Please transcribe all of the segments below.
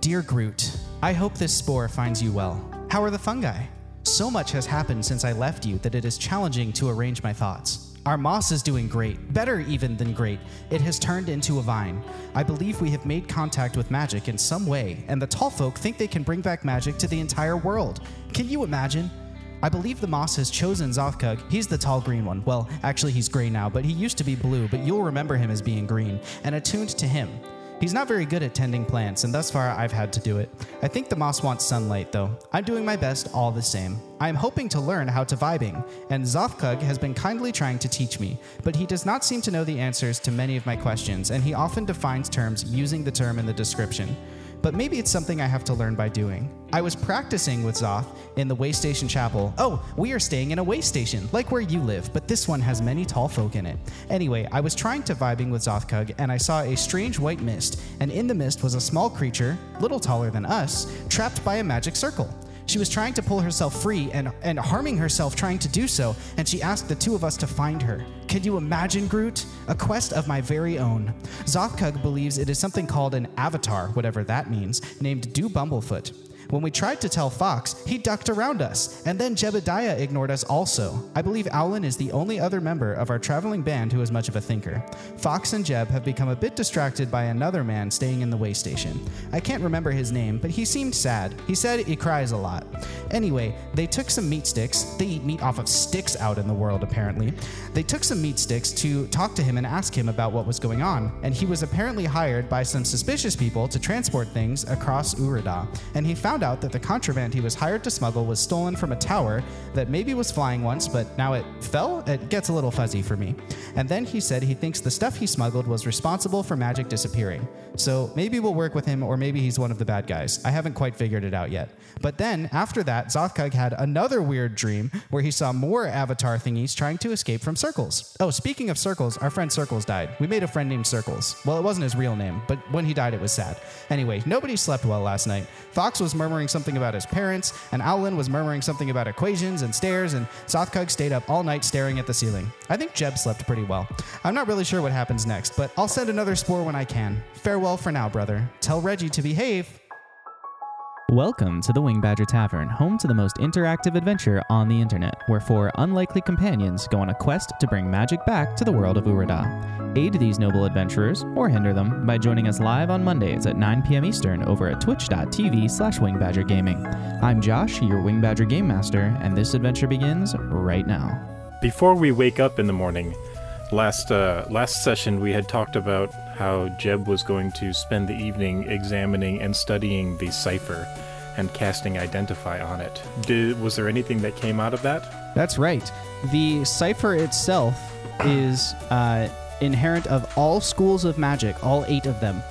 Dear Groot, I hope this spore finds you well. How are the fungi? So much has happened since I left you that it is challenging to arrange my thoughts. Our moss is doing great, better even than great. It has turned into a vine. I believe we have made contact with magic in some way, and the tall folk think they can bring back magic to the entire world. Can you imagine? I believe the moss has chosen Zothkug. He's the tall green one. Well, actually, he's gray now, but he used to be blue, but you'll remember him as being green, and attuned to him. He's not very good at tending plants, and thus far I've had to do it. I think the moss wants sunlight, though. I'm doing my best all the same. I am hoping to learn how to vibing, and Zothkug has been kindly trying to teach me, but he does not seem to know the answers to many of my questions, and he often defines terms using the term in the description but maybe it's something I have to learn by doing. I was practicing with Zoth in the Waystation Chapel. Oh, we are staying in a waystation, like where you live, but this one has many tall folk in it. Anyway, I was trying to vibing with Zothkug, and I saw a strange white mist, and in the mist was a small creature, little taller than us, trapped by a magic circle. She was trying to pull herself free and, and harming herself trying to do so, and she asked the two of us to find her. Can you imagine, Groot? A quest of my very own. Zothkug believes it is something called an avatar, whatever that means, named Do Bumblefoot. When we tried to tell Fox, he ducked around us, and then Jebediah ignored us also. I believe Aulen is the only other member of our traveling band who is much of a thinker. Fox and Jeb have become a bit distracted by another man staying in the way station. I can't remember his name, but he seemed sad. He said he cries a lot. Anyway, they took some meat sticks. They eat meat off of sticks out in the world, apparently. They took some meat sticks to talk to him and ask him about what was going on, and he was apparently hired by some suspicious people to transport things across Urada, and he found out that the contraband he was hired to smuggle was stolen from a tower that maybe was flying once, but now it fell? It gets a little fuzzy for me. And then he said he thinks the stuff he smuggled was responsible for magic disappearing. So maybe we'll work with him, or maybe he's one of the bad guys. I haven't quite figured it out yet. But then, after that, Zothkug had another weird dream where he saw more avatar thingies trying to escape from Circles. Oh, speaking of Circles, our friend Circles died. We made a friend named Circles. Well, it wasn't his real name, but when he died, it was sad. Anyway, nobody slept well last night. Fox was murmuring something about his parents, and Aulen was murmuring something about equations and stairs, and Zothkug stayed up all night staring at the ceiling. I think Jeb slept pretty well. I'm not really sure what happens next, but I'll send another spore when I can. Farewell for now, brother. Tell Reggie to behave. Welcome to the Wing Badger Tavern, home to the most interactive adventure on the internet, where four unlikely companions go on a quest to bring magic back to the world of Urada. Aid these noble adventurers, or hinder them, by joining us live on Mondays at 9 p.m. Eastern over at twitch.tv slash wingbadgergaming. I'm Josh, your Wing Badger Game Master, and this adventure begins right now. Before we wake up in the morning, last uh, last session we had talked about how Jeb was going to spend the evening examining and studying the cipher and casting identify on it. Did was there anything that came out of that? That's right. The cipher itself is uh, inherent of all schools of magic, all eight of them.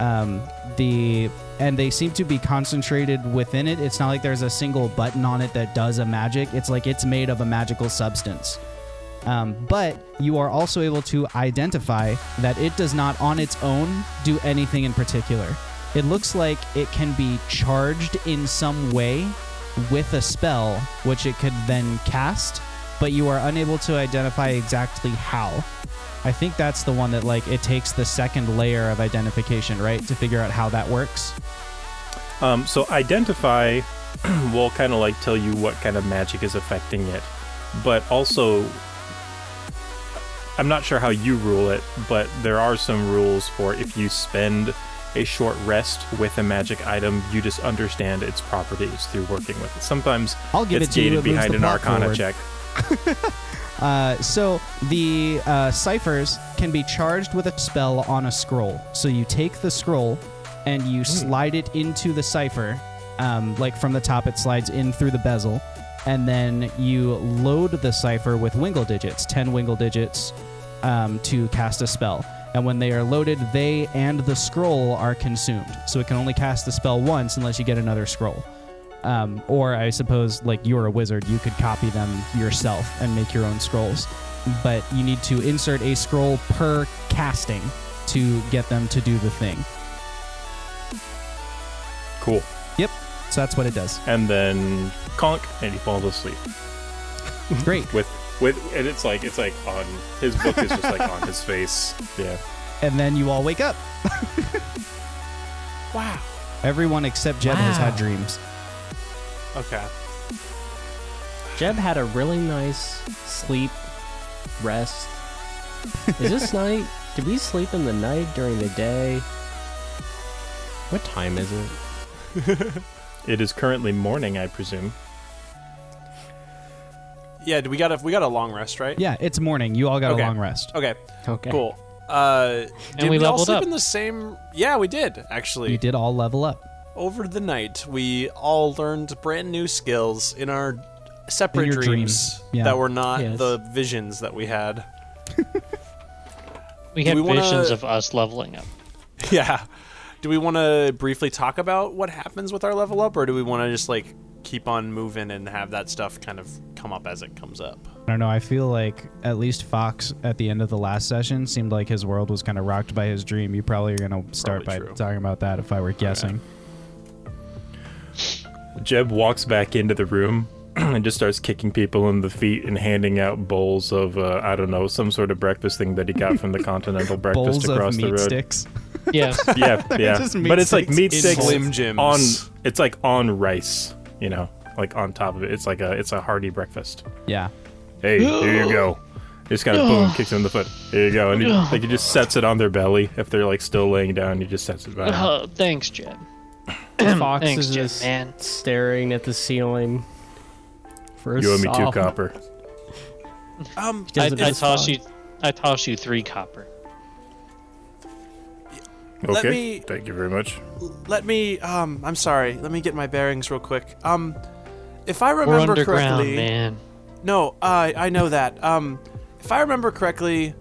Um, the and they seem to be concentrated within it. It's not like there's a single button on it that does a magic. It's like it's made of a magical substance. Um, but you are also able to identify that it does not on its own do anything in particular. It looks like it can be charged in some way with a spell, which it could then cast, but you are unable to identify exactly how. I think that's the one that like it takes the second layer of identification, right, to figure out how that works. Um, so identify will kind of like tell you what kind of magic is affecting it, but also I'm not sure how you rule it, but there are some rules for if you spend a short rest with a magic item, you just understand its properties through working with it. Sometimes I'll give it's it gated behind an arcana forward. check. Uh, so the uh, ciphers can be charged with a spell on a scroll. So you take the scroll and you slide it into the cipher. Um, like from the top, it slides in through the bezel, and then you load the cipher with wingle digits, ten wingle digits, um, to cast a spell. And when they are loaded, they and the scroll are consumed. So it can only cast the spell once unless you get another scroll. Um, or I suppose, like you're a wizard, you could copy them yourself and make your own scrolls. But you need to insert a scroll per casting to get them to do the thing. Cool. Yep. So that's what it does. And then conk, and he falls asleep. Great. With with and it's like it's like on his book is just like on his face. Yeah. And then you all wake up. Wow. Everyone except Jeb has had dreams. Okay. Jeb had a really nice sleep, rest. Is this night? Did we sleep in the night during the day? What time is it? It is currently morning, I presume. Yeah, we got a we got a long rest, right? Yeah, it's morning. You all got Okay. a long rest. Okay. Okay. Cool. Uh, did we we, all leveled sleep up. in the same? Yeah, we did actually. You did all level up. Over the night, we all learned brand new skills in our separate your dreams dreams, yeah. that were not Yes. the visions that we had. We had we wanna- visions of us leveling up. Yeah. Do we want to briefly talk about what happens with our level up, or do we want to just like keep on moving and have that stuff kind of come up as it comes up? I don't know. I feel like at least Fox at the end of the last session seemed like his world was kind of rocked by his dream. You probably are going to start Probably by true. talking about that if I were guessing. Jeb walks back into the room and just starts kicking people in the feet and handing out bowls of uh, I don't know some sort of breakfast thing that he got from the Continental Breakfast Bowls across of the meat road. sticks. Yes. Yeah, yeah. just but it's like meat in sticks on. It's like on rice, you know, like on top of it. It's like a it's a hearty breakfast. Yeah. Hey, here you go. Just kind of boom, kicks him in the foot. Here you go, and he, like he just sets it on their belly if they're like still laying down. He just sets it back. Oh, thanks, Jeb. Fox Thanks, is Jeb, just man. staring at the ceiling. For a you owe me two copper. Um, I, I toss you. I toss you three copper. Let me- thank you very much. let me. Um, I'm sorry. Let me get my bearings real quick. Um, if I We're remember underground, correctly, man. no, I I know that. Um, if I remember correctly,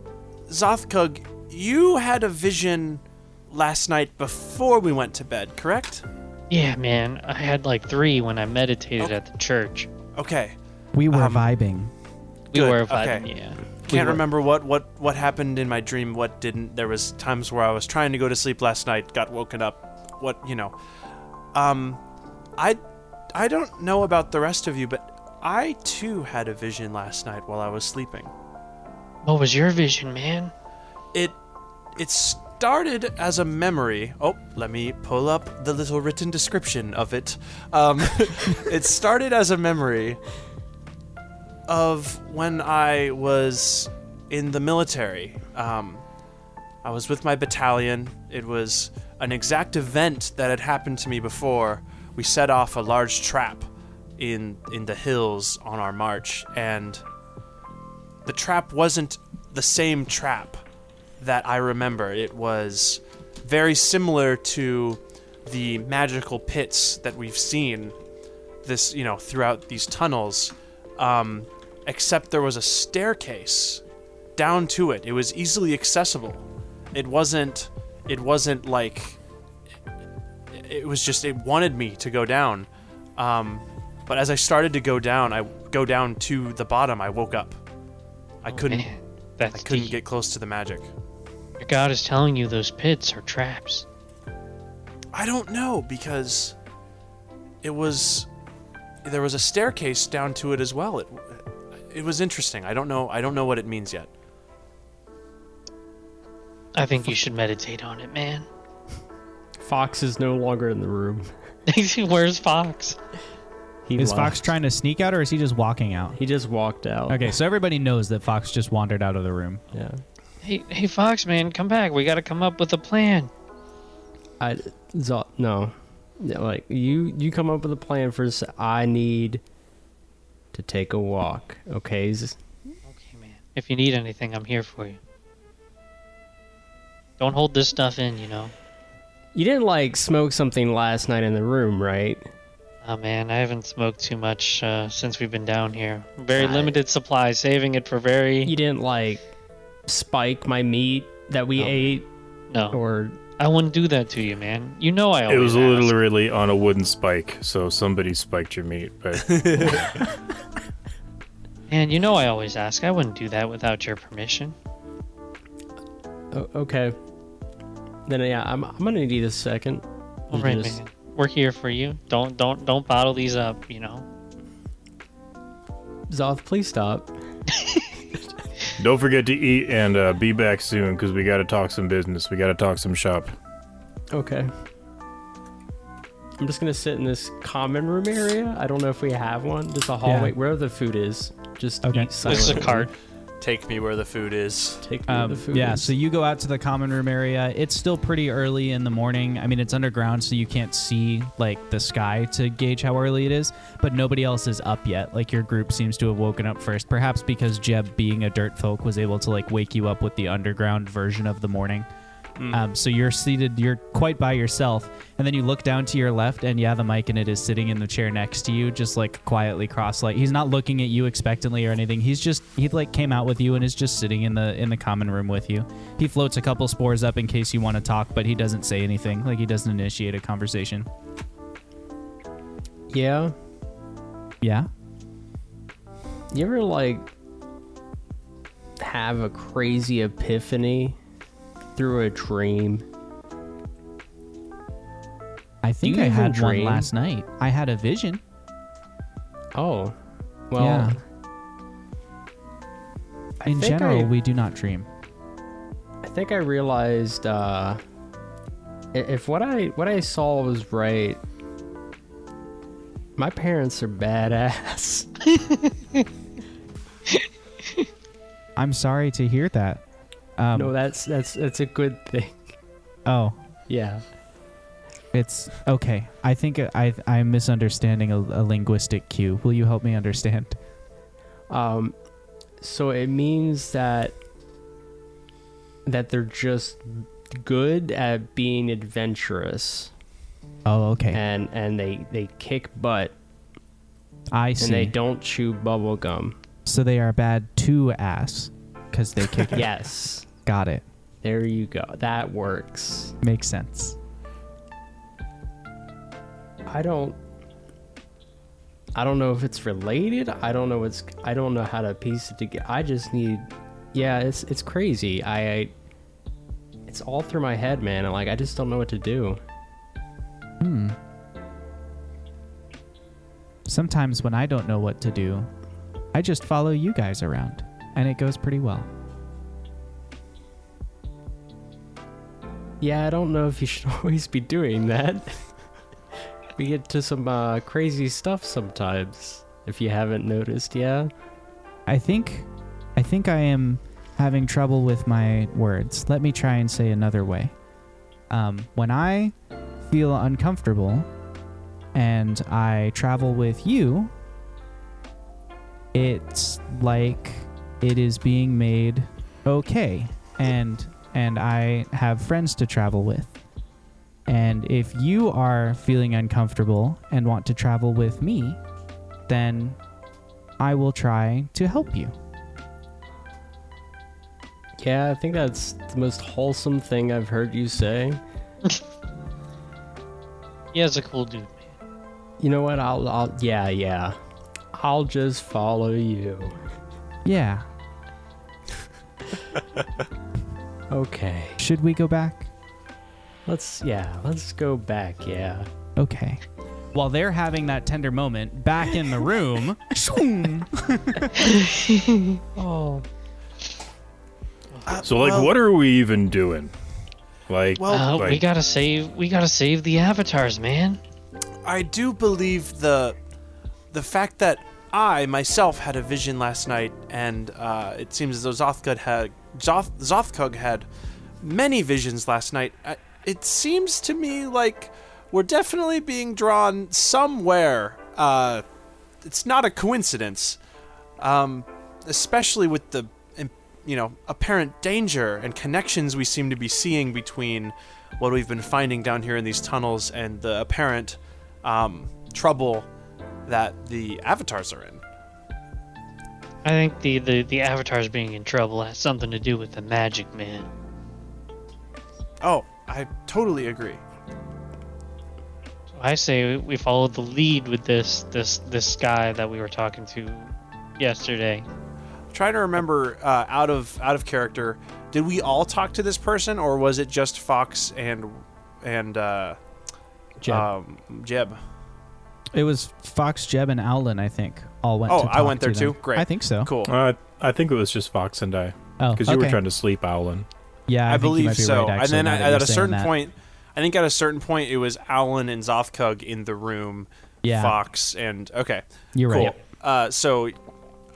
Zothkug, you had a vision last night before we went to bed, correct? Yeah, man. I had like three when I meditated Okay. at the church. Okay. We were Um, vibing. We Good, were okay. vibing, yeah. Can't remember what, what what happened in my dream, what didn't. There was times where I was trying to go to sleep last night, got woken up. What you know. Um, I I don't know about the rest of you, but I too had a vision last night while I was sleeping. What was your vision, man? It it started as a memory. Oh, let me pull up the little written description of it. Um, it started as a memory of when I was in the military. Um, I was with my battalion. It was an exact event that had happened to me before. We set off a large trap in in the hills on our march, and the trap wasn't the same trap that I remember. It was very similar to the magical pits that we've seen this, you know, throughout these tunnels. Um, except there was a staircase down to it. It was easily accessible. It wasn't. It wasn't like. It was just. It wanted me to go down. Um, but as I started to go down, I go down to the bottom. I woke up. I Oh, couldn't. That's I couldn't deep. get close to the magic. Your god is telling you those pits are traps. I don't know because it was there was a staircase down to it as well. It it was interesting. I don't know. I don't know what it means yet. I think you should meditate on it, man. Fox is no longer in the room. Where's Fox? He Is left. Fox trying to sneak out or is he just walking out? He just walked out. Okay, so everybody knows that Fox just wandered out of the room. Yeah. Hey, hey, Fox, man, come back. We got to come up with a plan. I Zo- no. Yeah, like you you come up with a plan for this. I need to take a walk. Okay. Okay, man. If you need anything, I'm here for you. Don't hold this stuff in, you know. You didn't like smoke something last night in the room, right? Oh man, I haven't smoked too much uh, since we've been down here. Very I- limited supply, saving it for very. You didn't like spike my meat that we No. ate No, or I wouldn't do that to you, man. You know I always It was ask. literally on a wooden spike, so somebody spiked your meat. But and you know I always ask. I wouldn't do that without your permission. oh, okay. Then yeah, I'm I'm gonna need a second. All You right, just- man. We're here for you. Don't don't don't bottle these up. You know. Zoth, please stop. don't forget to eat and uh, be back soon because we got to talk some business. We got to talk some shop. Okay. I'm just gonna sit in this common room area. I don't know if we have one. Just a hallway Yeah. where the food is. Just Okay. eat This is a cart. Take me where the food is. Take me where Um, the food yeah, is. so you go out to the common room area. It's still pretty early in the morning. I mean, it's underground, so you can't see like the sky to gauge how early it is. But nobody else is up yet. Like your group seems to have woken up first, perhaps because Jeb, being a dirt folk, was able to like wake you up with the underground version of the morning. Um, so you're seated, you're quite by yourself, and then you look down to your left, and yeah, the mic and it is sitting in the chair next to you, just like quietly cross-like. He's not looking at you expectantly or anything. He's just he like came out with you and is just sitting in the in the common room with you. He floats a couple spores up in case you want to talk, but he doesn't say anything. Like he doesn't initiate a conversation. yeah. Yeah. You ever like have a crazy epiphany through a dream? I think I had dream? one last night. I had a vision. Oh, well. yeah. I In general, I- we do not dream. I think I realized uh, if what I what I saw was right. My parents are badass. I'm sorry to hear that. Um, no, that's that's that's a good thing. oh, Yeah. It's okay. I think I I'm misunderstanding a, a linguistic cue. Will you help me understand? Um, so it means that that they're just good at being adventurous, Oh, okay. and and they they kick butt, I see. and they don't chew bubble gum. so they are bad to ass because they kick. Yes, Got it. there you go. That works. Makes sense. I don't. I don't know if it's related. I don't know what's. I don't know how to piece it together. I just need. Yeah, it's it's crazy. I. I it's all through my head, man. And like, I just don't know what to do. Hmm. Sometimes when I don't know what to do, I just follow you guys around, and it goes pretty well. Yeah, I don't know if you should always be doing that. we get to some uh, crazy stuff sometimes. If you haven't noticed, yeah. I think I think I am having trouble with my words. Let me try and say another way. Um, when I feel uncomfortable and I travel with you, it's like it is being made okay and and I have friends to travel with. And if you are feeling uncomfortable and want to travel with me, then I will try to help you. Yeah, I think that's the most wholesome thing I've heard you say. Yeah, it's a cool dude. You know what? I'll, I'll, yeah, yeah. I'll just follow you. Yeah. Okay. Should we go back? Let's, yeah, let's go back, yeah. Okay. While they're having that tender moment, back in the room, Oh. So like, well- what are we even doing? Like, Well, Uh, we gotta save. We gotta save the avatars, man. I do believe the the fact that I myself had a vision last night, and uh, it seems as though Zothkug had Zoth, Zothkug had many visions last night. It seems to me like we're definitely being drawn somewhere. Uh, it's not a coincidence, um, especially with the you know apparent danger and connections we seem to be seeing between what we've been finding down here in these tunnels and the apparent um, trouble that the avatars are in. I think the, the the avatars being in trouble has something to do with the magic, man. Oh, I totally agree. I say we follow the lead with this this this guy that we were talking to yesterday. Trying to remember uh, out of out of character. Did we all talk to this person, or was it just Fox and and uh, Jeb. Um, Jeb? it was Fox, Jeb, and Aulen, I think, all went Oh, to I talk went to there them. too? Great. I think so. Cool. uh, I think it was just Fox and I, Oh, because you were trying to sleep, Aulen. Yeah, I, I, think you believe might be so. right, and then I, at a certain that. point, I think at a certain point it was Alan and Zothkug in the room. Yeah. Fox and okay. You're cool. right. Uh, so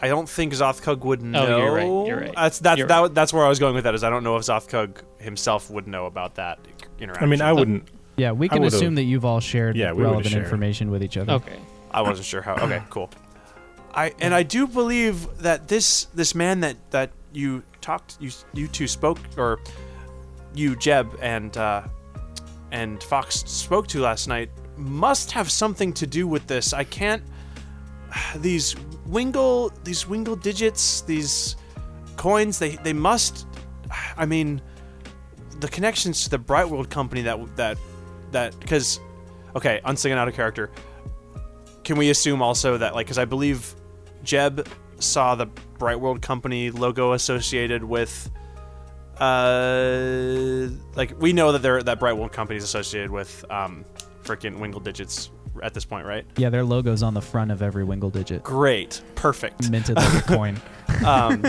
I don't think Zothkug would know. Oh, you're right, you're right. That's that's You're that, that's where I was going with that. Is I don't know if Zothkug himself would know about that interaction. I mean, I wouldn't. Yeah, we can assume that you've all shared Yeah, relevant shared. information with each other. Okay. I wasn't sure how. Okay, cool. I and I do believe that this this man that that you talked you you two spoke or you Jeb and uh, and Fox spoke to last night must have something to do with this. I can't these wingle these wingle digits these coins they they must I mean the connections to the Bright World company that that that because okay unsinging out of character can we assume also that like because I believe Jeb saw the Bright World company logo associated with uh like we know that they're that Bright World company is associated with um freaking Wingle Digits at this point, right? Yeah, their logo's on the front of every Wingle digit, Great, perfect. minted like a coin. Um,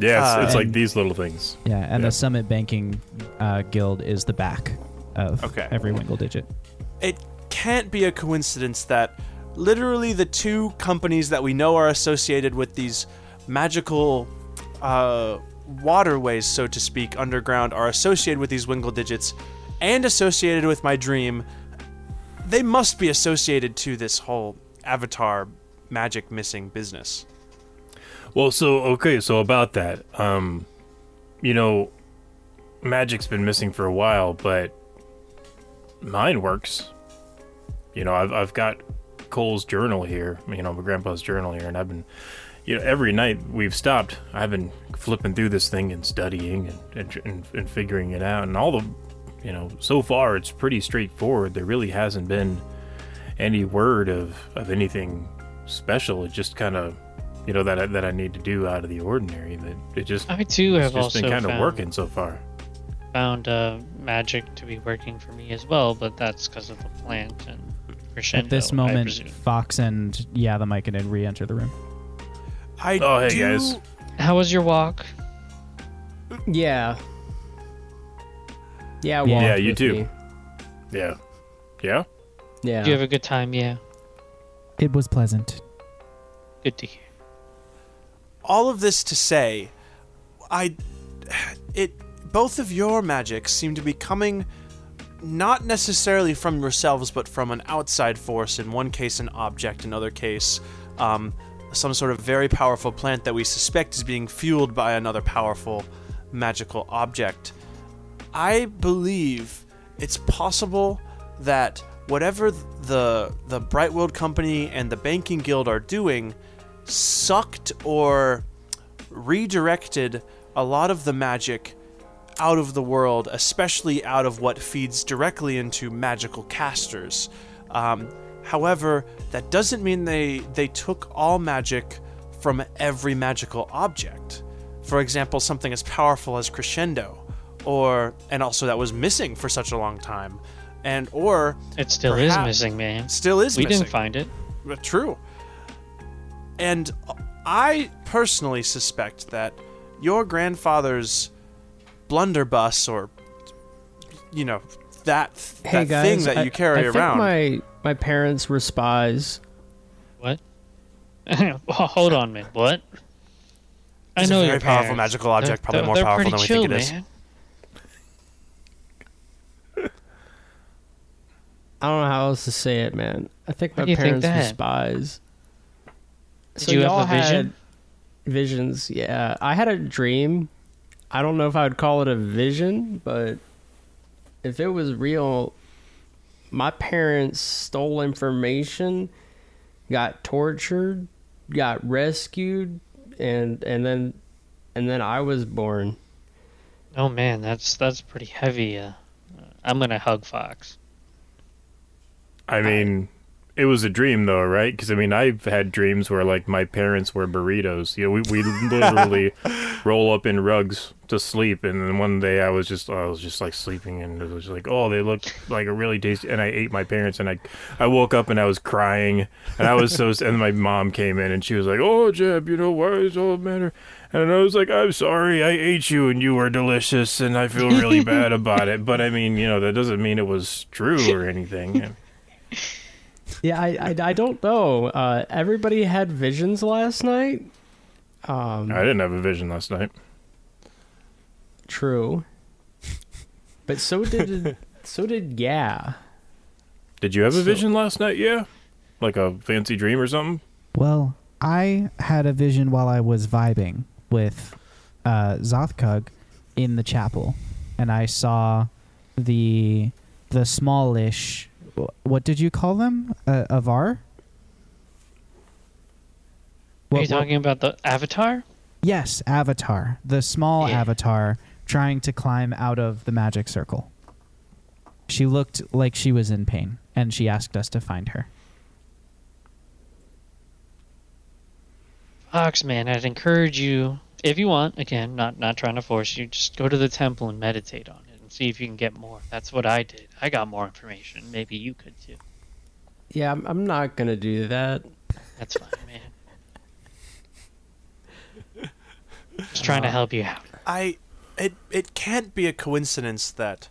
Yeah, it's, Uh, it's like and- these little things. Yeah, and Yeah. the Summit Banking uh, Guild is the back of Okay. every Wingle digit. it can't be a coincidence that literally the two companies that we know are associated with these magical uh, waterways, so to speak, underground, are associated with these Wingle digits and associated with my dream. They must be associated to this whole Avatar magic missing business. Well, so okay, so about that, um, you know, magic's been missing for a while, but mine works. You know, I've I've got Cole's journal here. You know, my grandpa's journal here, and I've been, you know, every night we've stopped, I've been flipping through this thing and studying and and, and, figuring it out, and all the, you know, so far it's pretty straightforward. There really hasn't been any word of of anything special. It just kind of you know that I, that I need to do out of the ordinary. That it just I too have just also been kind of working so far. found uh, magic to be working for me as well, but that's because of the plant and crescendo. At this moment. Fox and yeah, the mic and re-enter the room. I Oh, hey, do, guys. How was your walk? Yeah. Yeah, Yeah. Yeah, you too. me. Yeah, yeah. Yeah. Did you have a good time? Yeah. It was pleasant. Good to hear. all of this to say, I, it, both of your magics seem to be coming not necessarily from yourselves, but from an outside force. In one case, an object. In other case, um, some sort of very powerful plant that we suspect is being fueled by another powerful magical object. I believe it's possible that whatever the the Bright World Company and the Banking Guild are doing sucked or redirected a lot of the magic out of the world, especially out of what feeds directly into magical casters. Um, however, that doesn't mean they they took all magic from every magical object. For example, something as powerful as crescendo, or and also that was missing for such a long time, and or It still is missing, man. still is missing. We missing. didn't find it. Uh, True. And I personally suspect that your grandfather's blunderbuss, or you know, that Hey that guys, thing that I- you carry I think around. my my parents were spies. What? well, hold on, man. What? I It's know a very your powerful parents. magical object, They're- probably they're- more they're powerful than we chill, think it is. man. I don't know how else to say it, man. I think Why my do you think parents were that? spies. Did you y'all a vision? had visions, yeah. I had a dream. I don't know if I would call it a vision, but if it was real, my parents stole information, got tortured, got rescued, and and then and then I was born. Oh man, that's that's pretty heavy. Uh, I'm gonna hug Fox. I mean, it was a dream though, right? Because I mean, I've had dreams where like my parents were burritos. You know, we we literally roll up in rugs to sleep, and then one day I was just I was just like sleeping, and it was like, oh, they looked like a really tasty, and I ate my parents, and I I woke up and I was crying, and I was so, and my mom came in and she was like, oh, Jeb, you know why is all the matter? And I was like, I'm sorry, I ate you and you were delicious, and I feel really bad about it. But I mean, you know, that doesn't mean it was true or anything. Yeah, I, I, I don't know. Uh, everybody had visions last night. Um, I didn't have a vision last night. True. But so did so did yeah. Did you have a So- vision last night? Yeah, like a fancy dream or something. Well, I had a vision while I was vibing with uh, Zothkug in the chapel, and I saw the the smallish. What did you call them? Uh, Avar. Are What- you what- talking about the Avatar? Yes, Avatar, the small Yeah. Avatar trying to climb out of the magic circle. She looked like she was in pain, and she asked us to find her. Fox, man, I'd encourage you, if you want, again, not not trying to force you, just go to the temple and meditate on it and see if you can get more. That's what I did. I got more information. Maybe you could too. Yeah, I'm, I'm not gonna do that. That's fine, man. Just trying to help you out. I it it can't be a coincidence that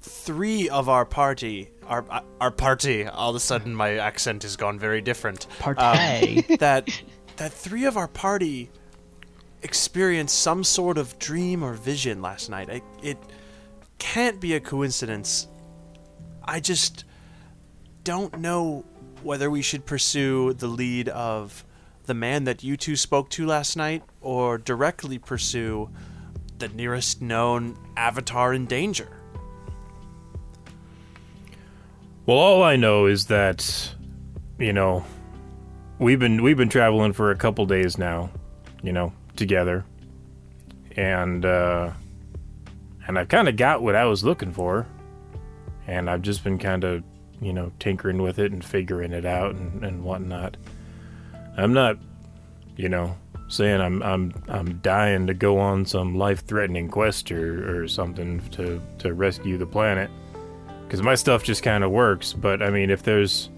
three of our party our our party all of a sudden my accent has gone very different. Um, that that three of our party experienced some sort of dream or vision last night. I, it can't be a coincidence. I just don't know whether we should pursue the lead of the man that you two spoke to last night or directly pursue the nearest known avatar in danger. Well, all I know is that, you know, we've been we've been traveling for a couple days now, you know, together, and uh, and I've kind of got what I was looking for, and I've just been kind of, you know, tinkering with it and figuring it out and, and whatnot. I'm not, you know, saying I'm I'm I'm dying to go on some life-threatening quest or, or something to to rescue the planet because my stuff just kind of works. But I mean, if there's,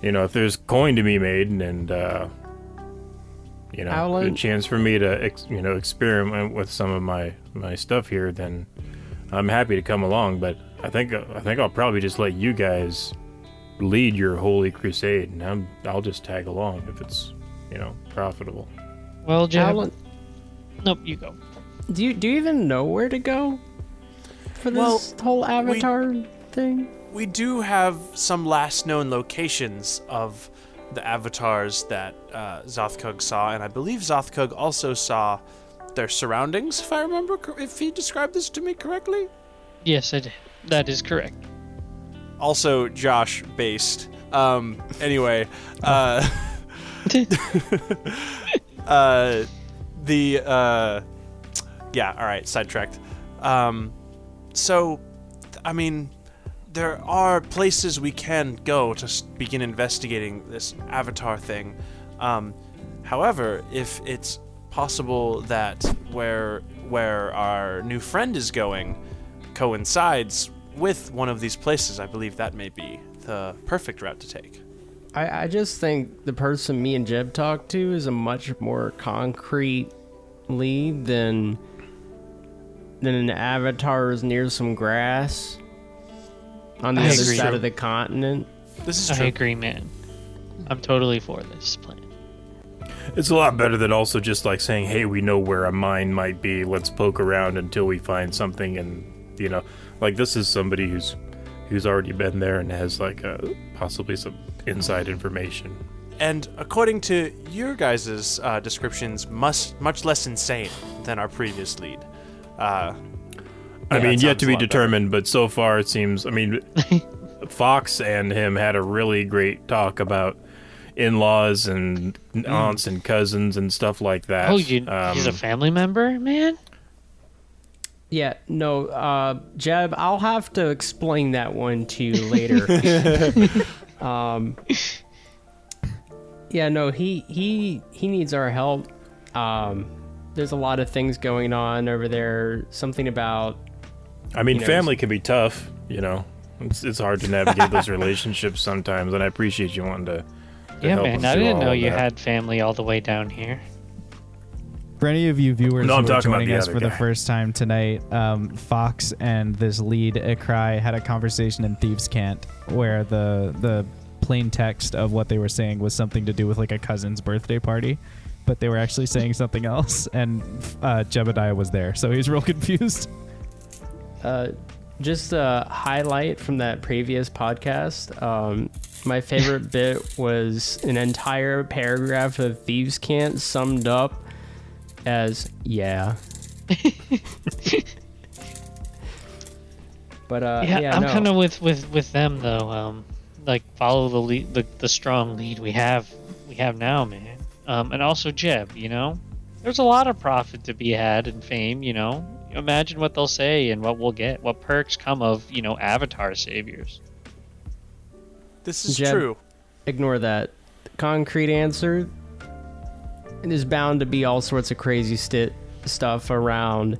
you know, if there's coin to be made and, uh, you know, Alan- a chance for me to, ex- you know, experiment with some of my my stuff here, then I'm happy to come along. But I think I think I'll probably just let you guys lead your holy crusade, and I'm I'll just tag along if it's, you know, profitable. Well, Jeb. Alan, Nope, you go. do you do you even know where to go for this Well, whole Avatar thing? We do have some last known locations of the avatars that uh, Zothkug saw, and I believe Zothkug also saw their surroundings, if I remember, if he described this to me correctly. Yes, I did. That is correct. Also, Josh based. Um, anyway, uh, uh, the uh, yeah, all right, sidetracked. Um, so, I mean, there are places we can go to begin investigating this Avatar thing. Um, however, if it's possible that where where our new friend is going coincides with one of these places, I believe that may be the perfect route to take. I, I just think the person me and Jeb talked to is a much more concrete lead than than an avatar is near some grass on the I other agree. side of the continent. This is I agree, man. I'm totally for this plan. It's a lot better than also just like saying, "Hey, we know where a mine might be. Let's poke around until we find something." And you know, like this is somebody who's who's already been there and has like uh, possibly some inside information. And according to your guys' uh, descriptions, much much less insane than our previous lead. Uh, I mean, yet to be lot better. determined, but so far it seems. I mean, Fox and him had a really great talk about in-laws and aunts and cousins and stuff like that. Oh, you, he's a Um, family member, man? Yeah, no, uh, Jeb, I'll have to explain that one to you later. Um, yeah, no, he he he needs our help. Um, there's a lot of things going on over there. Something about I mean, You know, family can be tough. You know, it's, it's hard to navigate those relationships sometimes, and I appreciate you wanting to. to Yeah, help man. I didn't know you that. had family all the way down here. For any of you viewers No, I'm who are talking about joining the us other for the first time tonight, um, Fox and this lead Ikrai had a conversation in Thieves' Cant where the the plain text of what they were saying was something to do with like a cousin's birthday party, but they were actually saying something else, and uh, Jebediah was there, so he was real confused. Uh, just a highlight from that previous podcast. Um, my favorite bit was an entire paragraph of Thieves' Cant summed up as "Yeah." but uh, yeah, yeah, I'm no. kind of with with with them though. Um, like follow the lead, the the strong lead we have we have now, man. Um, and also Jeb, you know, there's a lot of profit to be had and fame. You know, imagine what they'll say and what we'll get, what perks come of you know Avatar saviors. This is Jeb- true. ignore that concrete answer. It is bound to be all sorts of crazy sti- stuff around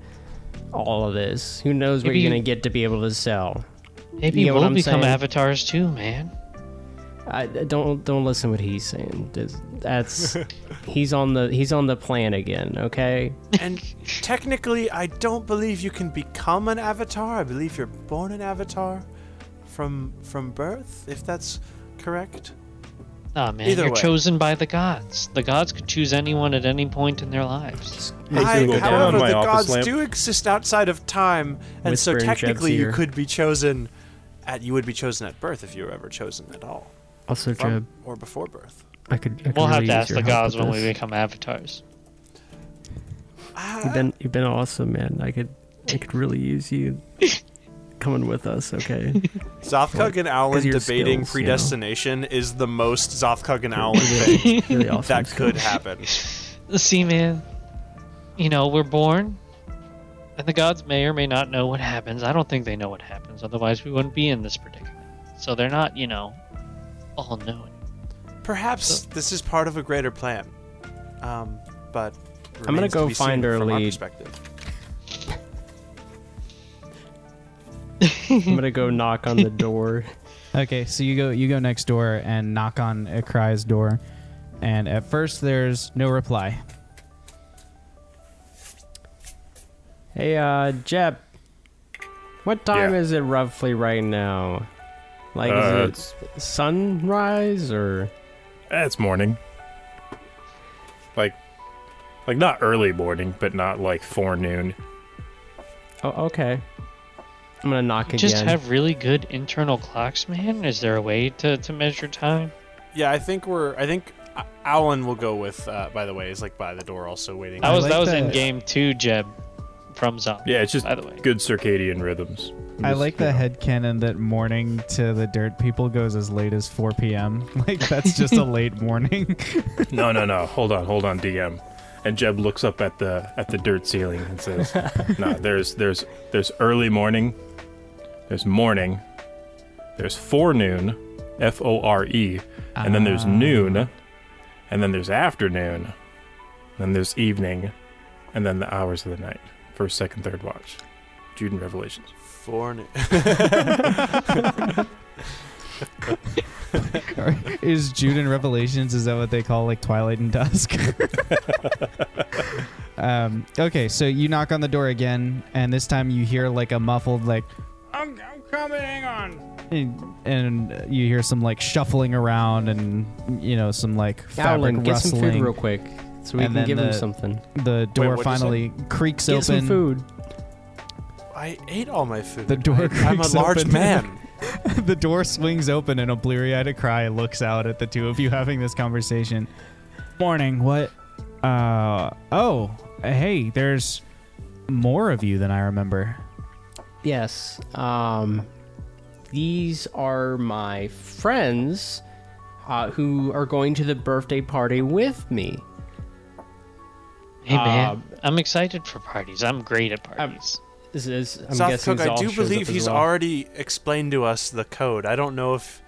all of this. Who knows what you're gonna get to be able to sell? Maybe You get what we'll become saying? avatars too, man. I don't don't listen what he's saying. That's he's on the he's on the plan again. Okay. And technically, I don't believe you can become an avatar. I believe you're born an avatar from from birth, if that's correct. Nah, man, Either you're way. chosen by the gods. The gods could choose anyone at any point in their lives. I, Google, turn on however, the gods lamp. do exist outside of time, and so Whisper in Jeb's technically you could be chosen at you would be chosen at birth if you were ever chosen at all, Also, from Jeb, or before birth. I could. I we'll have really to ask the help gods with when we become avatars. Ah. You've been you've been awesome, man. I could I could really use you coming with us. Okay. Zothkug and Alan debating skills, you know. predestination is the most Zothkug and Alan thing really awesome. that could happen. See, man, you know, we're born, and the gods may or may not know what happens. I don't think they know what happens, otherwise, we wouldn't be in this predicament. So they're not, you know, all knowing. Perhaps this is part of a greater plan, um, but I'm gonna remains to go find seen our from lead. perspective. I'm gonna go knock on the door. Okay, so you go you go next door and knock on Ikrai's door, and at first there's no reply. Hey, uh, Jeb. What time Yeah. is it roughly right now? Like, Uh, is it sunrise or? Eh, It's morning. Like, like not early morning, but not like forenoon. Oh, okay. I'm gonna knock you again. Just have really good internal clocks, man. Is there a way to, to measure time? Yeah, I think we're. I think Alan will go with. Uh, by the way, is like by the door, also waiting. That was like that was that- in game two, Jeb, from Zombie. Yeah, it's just By the way. good circadian rhythms. I like the know. headcanon that morning to the dirt people goes as late as 4 p.m. Like that's just a late morning. No, no, no. Hold on, hold on, DM. And Jeb looks up at the at the dirt ceiling and says, "No, there's there's there's early morning, there's morning, there's forenoon, F O R E, and then there's Ah. noon, and then there's afternoon, then there's evening, and then the hours of the night, first, second, third watch, Jude and Revelations. Four. is Jude in Revelations? Is that what they call like Twilight and Dusk? um, okay, so you knock on the door again, and this time you hear like a muffled like, "I'm, I'm coming, hang on," and, and you hear some like shuffling around, and you know some like fabric Alan, get some food real quick so we And can then give him something. The door what'd you say? finally creaks Get open. some food. I ate all my food. The door I, I'm a large open. man. the door swings open and a bleary-eyed cry looks out at the two of you having this conversation. Morning. What? Uh. Oh. Hey. There's more of you than I remember. Yes. Um, these are my friends uh, who are going to the birthday party with me. Hey man, Uh, I'm excited for parties. I'm great at parties. This is, I'm guessing Zothkug, I do believe he's well. already explained to us the code. I don't know if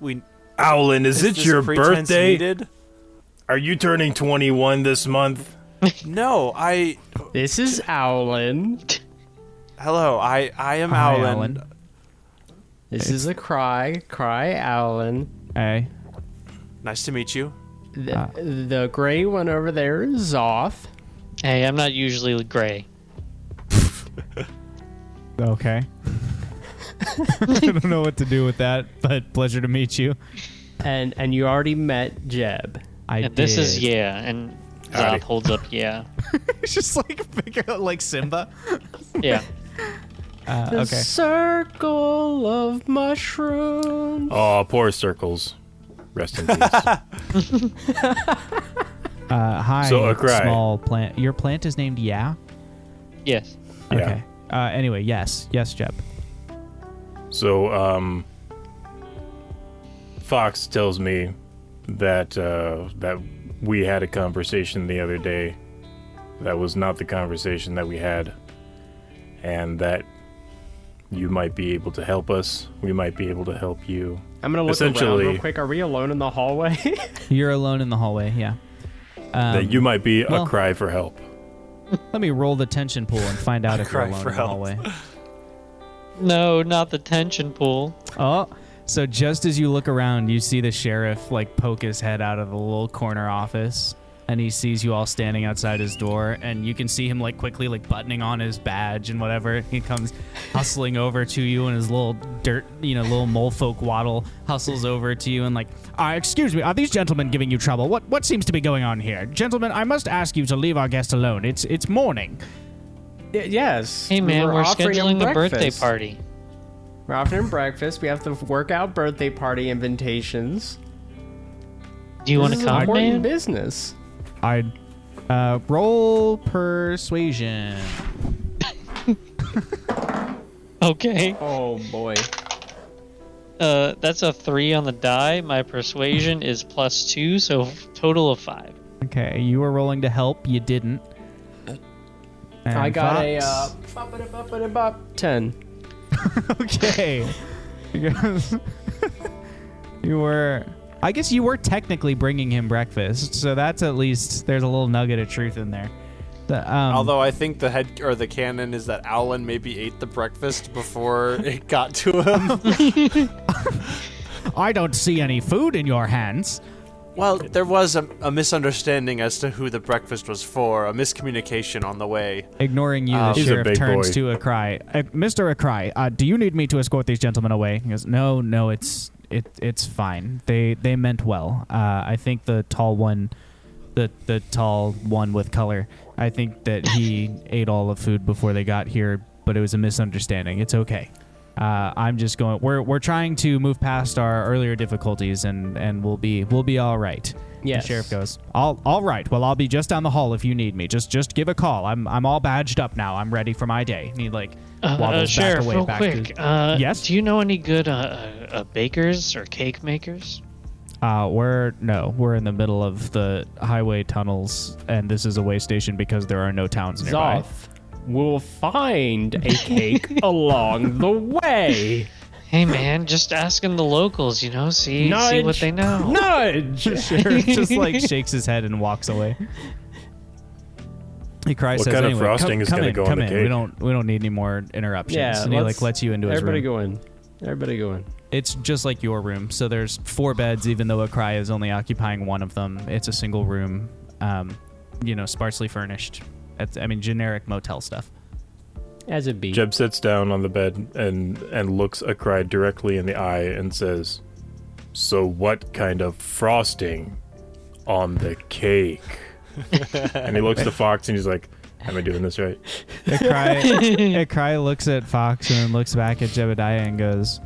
we Aulen, is, it your birthday? needed? Are you turning 21 this month? No, I. This is Aulen. Hello, I I am Hi, Aulen. Alan. This is Ikrai. Cry Aulen. Hey. Nice to meet you. The, Uh. the gray one over there is Zoth. Hey, I'm not usually gray. Okay. I don't know what to do with that, but pleasure to meet you. And and you already met Jeb. I And this is did. yeah, and Howdy. Zoth holds up yeah. It's just like figure out like Simba. Yeah. Uh, The okay. circle of mushrooms. Oh, poor circles. Rest in peace. Uh, hi, So, Akrai. small plant. Your plant is named Yeah. Yes. Yeah. Okay. Uh, anyway, yes, yes, Jeb. so, um, Fox tells me that uh, that we had a conversation the other day. That was not the conversation that we had, and that you might be able to help us. We might be able to help you. I'm gonna look around real quick. Are we alone in the hallway? You're alone in the hallway. Yeah. Um, that you might be well- a cry for help. Let me roll the tension pool and find out if you're Cry alone for in the help. hallway. No, not the tension pool. Oh, so just as you look around, you see the sheriff like poke his head out of the little corner office, and he sees you all standing outside his door, and you can see him like quickly like buttoning on his badge and whatever. He comes hustling over to you, and his little dirt, you know, little mole folk waddle hustles over to you and like, uh, excuse me, are these gentlemen giving you trouble? What what seems to be going on here, gentlemen? I must ask you to leave our guest alone. It's it's morning. Y- yes. Hey man, We're we're, offering scheduling a birthday party. We're offering him breakfast. We have the workout birthday party invitations. Do you want This to come, important man? business. I'd uh, roll persuasion. Okay. Oh boy. Uh, that's a three on the die. My persuasion is plus two, so total of five. Okay, you were rolling to help. You didn't. And I got a Fox- uh, bop-a-da-bop-a-da-bop, ten. okay. Because you were. I guess you were technically bringing him breakfast, so that's at least there's a little nugget of truth in there. The, um, Although I think the head or the canon is that Aulen maybe ate the breakfast before it got to him. I don't see any food in your hands. well, there was a, a misunderstanding as to who the breakfast was for, a miscommunication on the way. Ignoring you, Um, the a sheriff turns boy. to Ikrai. Uh, Mr. Ikrai, uh, do you need me to escort these gentlemen away? He goes, No, no, it's it, it's fine. They they meant well. Uh, I think the tall one, the the tall one with color. I think that he ate all the food before they got here, but it was a misunderstanding. It's okay. Uh, I'm just going. We're we're trying to move past our earlier difficulties, and and we'll be we'll be all right. Yes. The sheriff goes, "All all right. Well, I'll be just down the hall if you need me. Just just give a call. I'm I'm all badged up now. I'm ready for my day." And he like Uh, waddles uh, back Sheriff, away real back quick. to. uh, Yes? Do you know any good uh, uh, uh, bakers or cake makers? Uh, we're no, we're in the middle of the highway tunnels, and this is a way station because there are no towns nearby. Zoth will find a cake along the way. Hey man, just asking the locals, you know, see see what they know. Nudge. Sheriff just like shakes his head and walks away. He cries. What says, kind of frosting come, is gonna in, go on come the in. We cake? don't we don't need any more interruptions. Yeah, and he like lets you into his Everybody room. go in. Everybody go in. It's just like your room. So there's four beds, even though Ikrai is only occupying one of them. It's a single room, um, you know, sparsely furnished. It's, I mean, generic motel stuff. As it be. Jeb sits down on the bed and and looks Ikrai directly in the eye and says, "So what kind of frosting on the cake?" and he looks to Fox and he's like, "Am I doing this right?" Ikrai, Ikrai looks at Fox and then looks back at Jebediah and goes,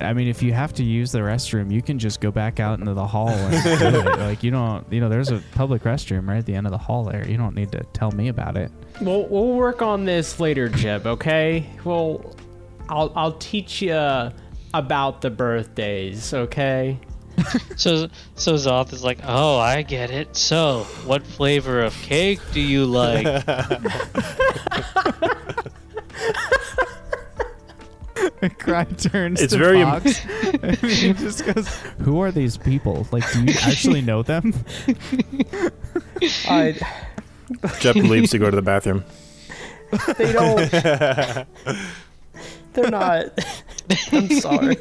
I mean, if you have to use the restroom, you can just go back out into the hall and do it. Like, you don't, you know, there's a public restroom right at the end of the hall there. You don't need to tell me about it. We'll, we'll work on this later, Jeb, okay? Well, I'll, I'll teach you about the birthdays, okay? So so Zoth is like, oh, I get it. So, what flavor of cake do you like? Cry turns It's to very im- Fox. and he just goes, "Who are these people? Like, do you actually know them?" I, Jeb leaves to go to the bathroom. they don't. They're not. I'm sorry.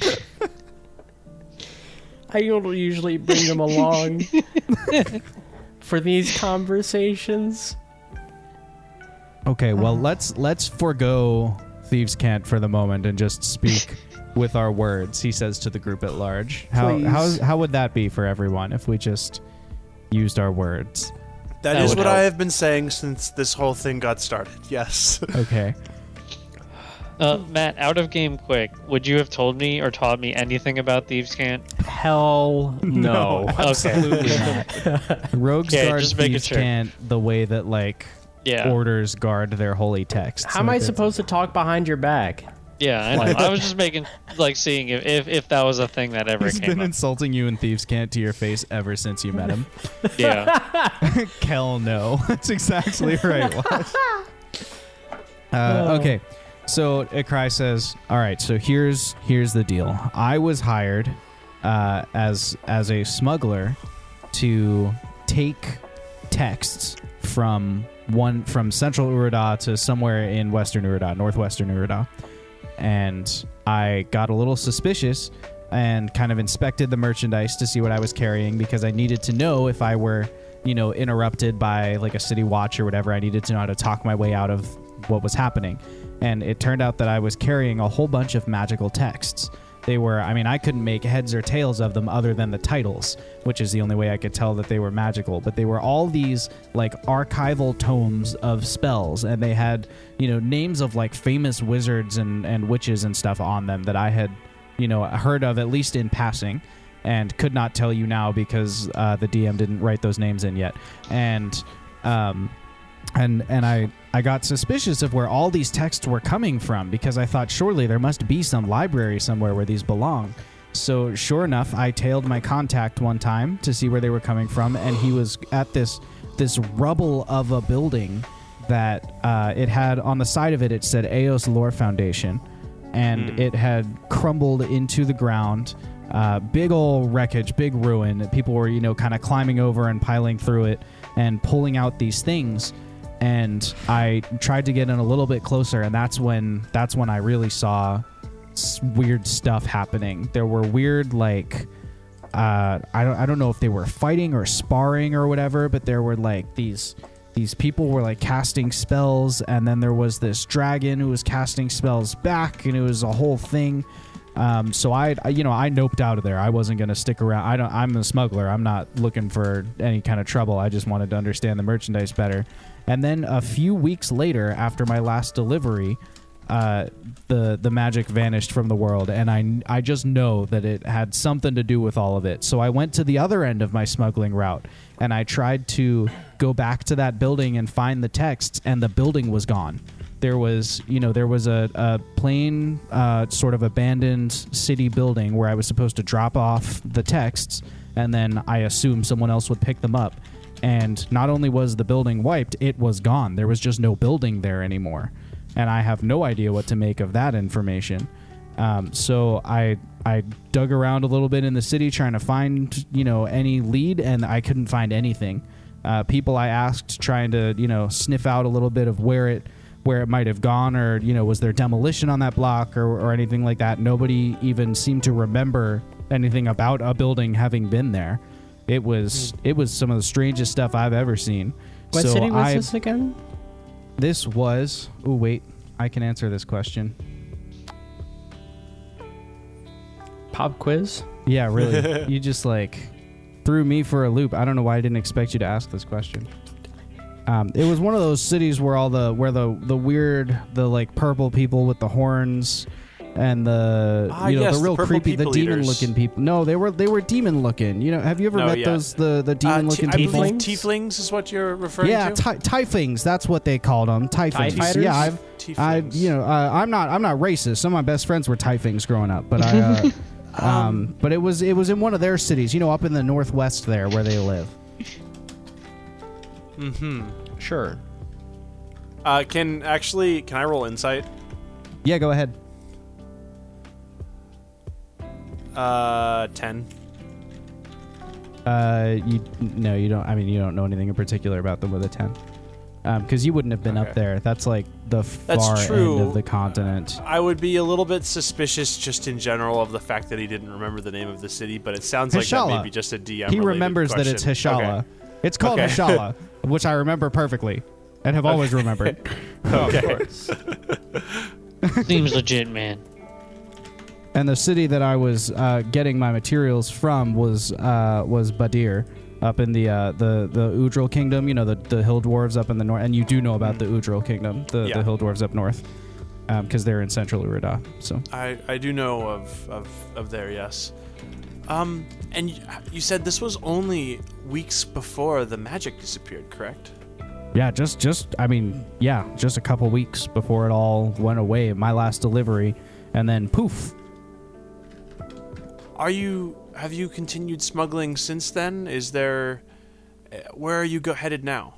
I don't usually bring them along for these conversations. Okay, well uh-huh. let's let's forego Thieves' Cant for the moment and just speak with our words. He says to the group at large. How Please. how how would that be for everyone if we just used our words? That That is what help. I have been saying since this whole thing got started. Yes. Okay. Uh, Matt, out of game quick, would you have told me or taught me anything about Thieves' Cant? Hell no. absolutely not. Rogues Okay, guard thieves sure. can't the way that like Yeah. orders guard their holy texts. How am I supposed to talk behind your back? Yeah, I, know. I was just making, like, seeing if, if, if that was a thing that ever He's came been up. insulting you in Thieves' Cant to your face ever since you met him. Yeah. Kel, no. That's exactly right. Wash. Uh, okay, so Ikrai says, "All right, so here's here's the deal. I was hired uh, as as a smuggler to take texts from one from Central Urada to somewhere in Western Urada, Northwestern Urada, and I got a little suspicious." And kind of inspected the merchandise to see what I was carrying because I needed to know if I were you know, interrupted by like a city watch or whatever. I needed to know how to talk my way out of what was happening. And it turned out that I was carrying a whole bunch of magical texts. They were, I mean, I couldn't make heads or tails of them other than the titles, which is the only way I could tell that they were magical. But they were all these like archival tomes of spells, and they had, you know, names of like famous wizards and, and witches and stuff on them that I had, you know, heard of at least in passing and could not tell you now because uh, the DM didn't write those names in yet. And um, and and I I got suspicious of where all these texts were coming from because I thought surely there must be some library somewhere where these belong. So sure enough, I tailed my contact one time to see where they were coming from, and he was at this this rubble of a building that uh, it had on the side of it. It said Eos Lore Foundation, and it had crumbled into the ground. Uh, big old wreckage, big ruin. People were, you know, kind of climbing over and piling through it and pulling out these things. And I tried to get in a little bit closer, and that's when that's when I really saw weird stuff happening. There were weird like uh, I don't I don't know if they were fighting or sparring or whatever, but there were like these these people were like casting spells, and then there was this dragon who was casting spells back, and it was a whole thing. Um, so I, you know, I noped out of there. I wasn't gonna stick around. I don't. I'm a smuggler. I'm not looking for any kind of trouble. I just wanted to understand the merchandise better. And then a few weeks later, after my last delivery, uh, the the magic vanished from the world, and I I just know that it had something to do with all of it. So I went to the other end of my smuggling route, and I tried to go back to that building and find the texts, and the building was gone. There was you know there was a, a plain uh, sort of abandoned city building where I was supposed to drop off the texts, and then I assumed someone else would pick them up. And not only was the building wiped, it was gone. There was just no building there anymore and I have no idea what to make of that information. Um, so I I dug around a little bit in the city trying to find you know any lead, and I couldn't find anything. Uh, people I asked trying to you know sniff out a little bit of where it where it might have gone, or you know was there demolition on that block or, or anything like that. Nobody even seemed to remember anything about a building having been there. It was it was some of the strangest stuff I've ever seen. What so city was I, this again? this was. Oh wait, I can answer this question. Pop quiz? Yeah, really. you just like threw me for a loop. I don't know why I didn't expect you to ask this question. Um, it was one of those cities where all the where the the weird the like purple people with the horns and the Ah, you know yes, the the real purple creepy the demon eaters. looking people. No, they were they were demon looking. You know, have you ever No, met yeah. those the the demon Uh, looking t- I people? Tieflings? tieflings is what you're referring Yeah, to. ty- typhings. That's what they called them. Typhings. fighters? Yeah, I've I you know uh, I'm not I'm not racist. Some of my best friends were typhings growing up, but I. Uh, um, but it was it was in one of their cities, you know, up in the northwest there where they live. Mm-hmm. Sure. Uh, can actually can I roll insight? Yeah, go ahead. Uh, ten. Uh, you no, you don't. I mean, you don't know anything in particular about them with a ten, because you wouldn't have been up there. That's like the That's far true. end of the continent. I would be a little bit suspicious just in general of the fact that he didn't remember the name of the city, but it sounds like that may be just a DM. he related remembers that it's question. Hishala. It's called Okay. Hishala, which I remember perfectly and have always remembered. Okay. Of course. Seems legit, man. And the city that I was uh, getting my materials from was uh, was Badir, up in the uh, the the Udril Kingdom. You know the the hill dwarves up in the north, and you do know about the Udril Kingdom, the. Yeah. the hill dwarves up north, because they're in central Urada. So I, I do know of, of, of there, yes. Um, and y- you said this was only weeks before the magic disappeared, correct? yeah, just just I mean yeah, just a couple weeks before it all went away. My last delivery, and then poof. Are you have you continued smuggling since then? Is there where are you go headed now?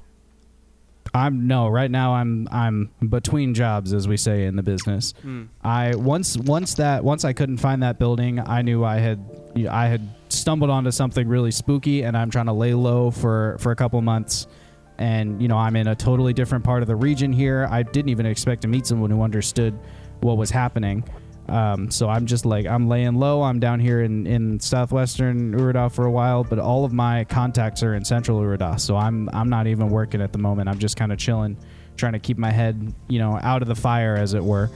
I'm no right now. I'm I'm between jobs, as we say in the business. Hmm. I once once that once I couldn't find that building, I knew I had I had stumbled onto something really spooky, and I'm trying to lay low for for a couple months. And you know, I'm in a totally different part of the region here. I didn't even expect to meet someone who understood what was happening. Um, so I'm just like I'm laying low. I'm down here in, in southwestern Urada for a while, but all of my contacts are in central Urada. So I'm I'm not even working at the moment. I'm just kind of chilling, trying to keep my head you know out of the fire, as it were.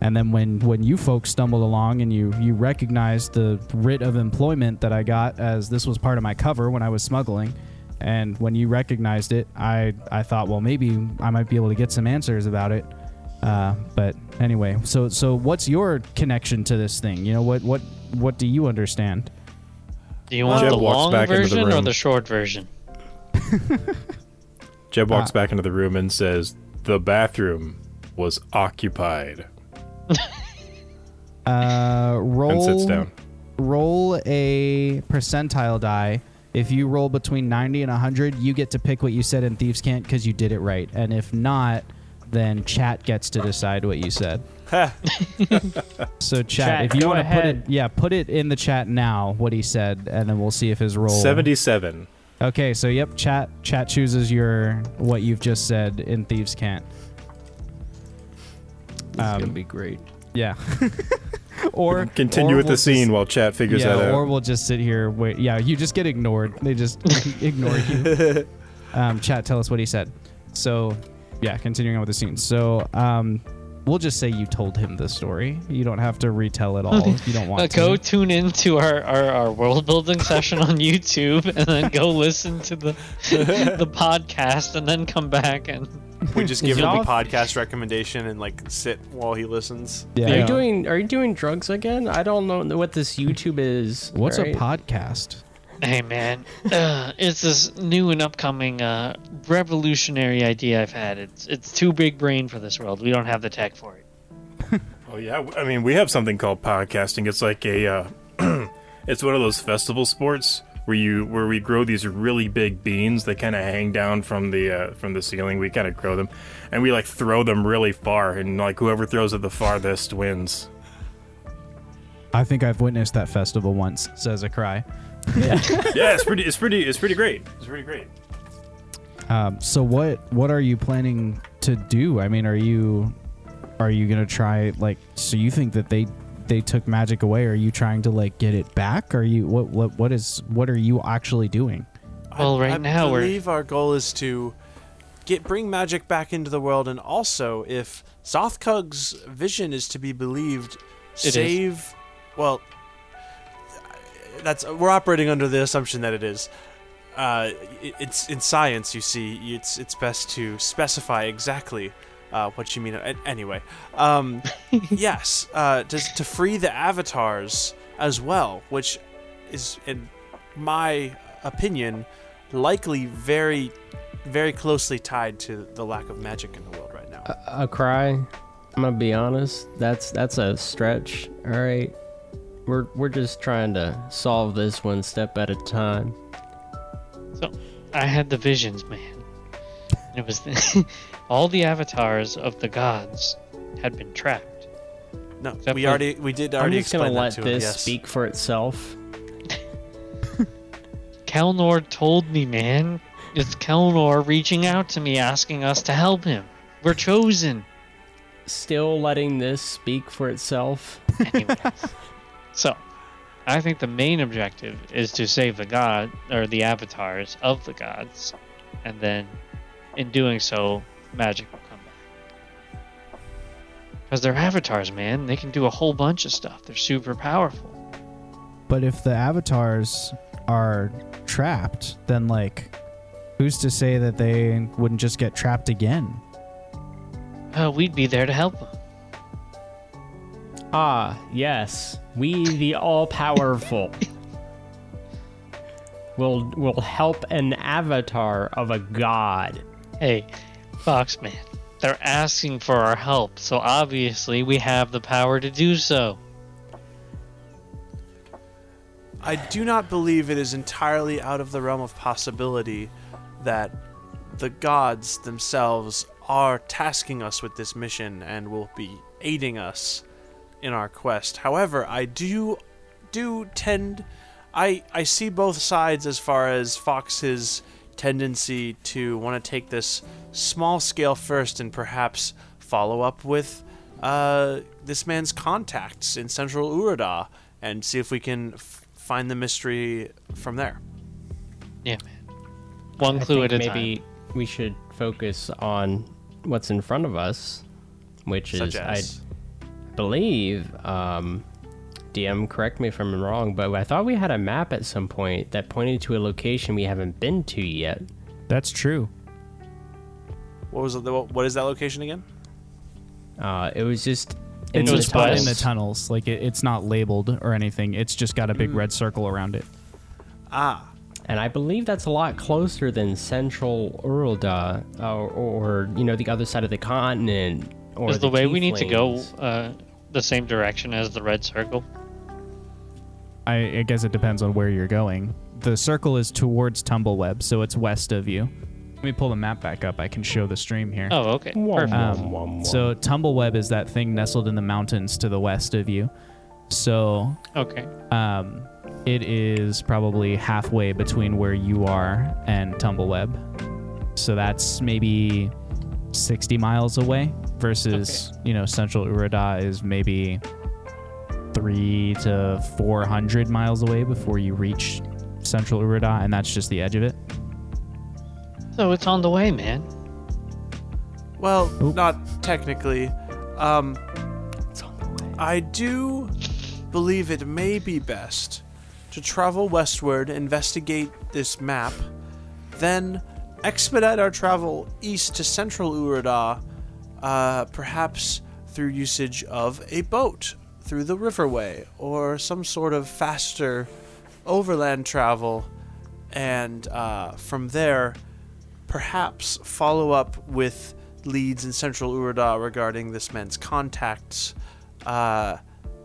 And then when when you folks stumbled along and you you recognized the writ of employment that I got as this was part of my cover when I was smuggling, and when you recognized it, I I thought well maybe I might be able to get some answers about it. Uh, but anyway, so so what's your connection to this thing? You know what what what do you understand? Do you want Jeb the long back into the version or the short version? Jeb walks Uh, back into the room and says, "The bathroom was occupied," Uh, roll and sits down. roll a percentile die. If you roll between 90 and 100, you get to pick what you said in Thieves' Cant because you did it right. And if not, then chat gets to decide what you said. so chat, Chat, if you want to put it, yeah, put it in the chat now what he said, and then we'll see if his role Seventy-seven. Okay, so yep, chat chat chooses your what you've just said in Thieves' Cant. It's gonna Um, be great. Yeah. or Continue or with we'll the scene just- while chat figures yeah, that out. or we'll just sit here. Wait, yeah, you just get ignored. They just ignore you. Um, chat, tell us what he said. So, yeah, continuing on with the scene. So, um, we'll just say you told him the story. You don't have to retell it all if you don't want Uh, to. go tune into our, our, our world building session on YouTube and then go listen to the the podcast and then come back and We just give him y'all- a podcast recommendation and like sit while he listens. Yeah. Are you doing Are you doing drugs again? I don't know what this YouTube is. What's right? a podcast? Hey man, uh, it's this new and upcoming uh, revolutionary idea I've had. It's it's too big brain for this world. We don't have the tech for it. Oh yeah, I mean we have something called podcasting. It's like a, uh, it's one of those festival sports where you where we grow these really big beans that kind of hang down from the uh, from the ceiling. We kind of grow them, and we like throw them really far, and like whoever throws it the farthest wins. I think I've witnessed that festival once, says Ikrai. Yeah, it's pretty, it's pretty, it's pretty great. It's pretty great. Um, so what what are you planning to do? I mean, are you are you gonna try like? So you think that they they took magic away? Are you trying to like get it back? Are you what what what is what are you actually doing? Well, I, right I now we're- believe our goal is to get bring magic back into the world, and also if Zothkug's vision is to be believed, is. save. Well, that's we're operating under the assumption that it is. Uh, it, it's in science, you see. It's it's best to specify exactly uh, what you mean. Anyway, um, yes, uh, to, to free the avatars as well, which is, in my opinion, likely very, very closely tied to the lack of magic in the world right now. a, Ikrai? I'm gonna be honest. That's that's a stretch. All right, we're we're just trying to solve this one step at a time. So I had the visions, man. And it was the, all the avatars of the gods had been trapped. No, Except we for- already we did I'm already just gonna let to this him. Yes. speak for itself. Kelnor told me, man. It's Kelnor reaching out to me, asking us to help him. We're chosen. Still letting this speak for itself. Anyways. so, I think the main objective is to save the god or the avatars of the gods, and then, in doing so, magic will come back. Because they're avatars, man. They can do a whole bunch of stuff. They're super powerful. But if the avatars are trapped, then like, who's to say that they wouldn't just get trapped again? Uh, we'd be there to help them. Ah, yes. We the all powerful will will help an avatar of a god. Hey, Foxman, they're asking for our help, so obviously we have the power to do so. I do not believe it is entirely out of the realm of possibility that the gods themselves are tasking us with this mission and will be aiding us in our quest. However, I do do tend I I see both sides as far as Fox's tendency to want to take this small scale first and perhaps follow up with uh, this man's contacts in central Urada and see if we can f- find the mystery from there. Yeah, man. One clue think at a maybe we should focus on what's in front of us, which Such is as I believe um, DM correct me if I'm wrong, but I thought we had a map at some point that pointed to a location we haven't been to yet. That's true. what was it, what is that location again? Uh, it was just in It's It the was just out in the tunnels. Like it, it's not labeled or anything. It's just got a big red circle around it. Ah, And I believe that's a lot closer than Central Urada, or, or you know, the other side of the continent. Or Is the way we need to go uh, the same direction as the red circle? I, I guess it depends on where you're going. The circle is towards Tumbleweb, so it's west of you. Let me pull the map back up. I can show the stream here. Oh, okay. Perfect. Um, wom, wom. So Tumbleweb is that thing nestled in the mountains to the west of you. So Okay. um, it is probably halfway between where you are and Tumbleweb. So that's maybe 60 miles away versus, you know, Central Urada is maybe three to 400 miles away before you reach Central Urada, and that's just the edge of it. So it's on the way, man. well, Oop. not technically. Um, I do believe it may be best to travel westward, investigate this map, then expedite our travel east to central Urada, uh, perhaps through usage of a boat through the riverway or some sort of faster overland travel, and uh, from there, perhaps follow up with leads in central Urada regarding this man's contacts, uh,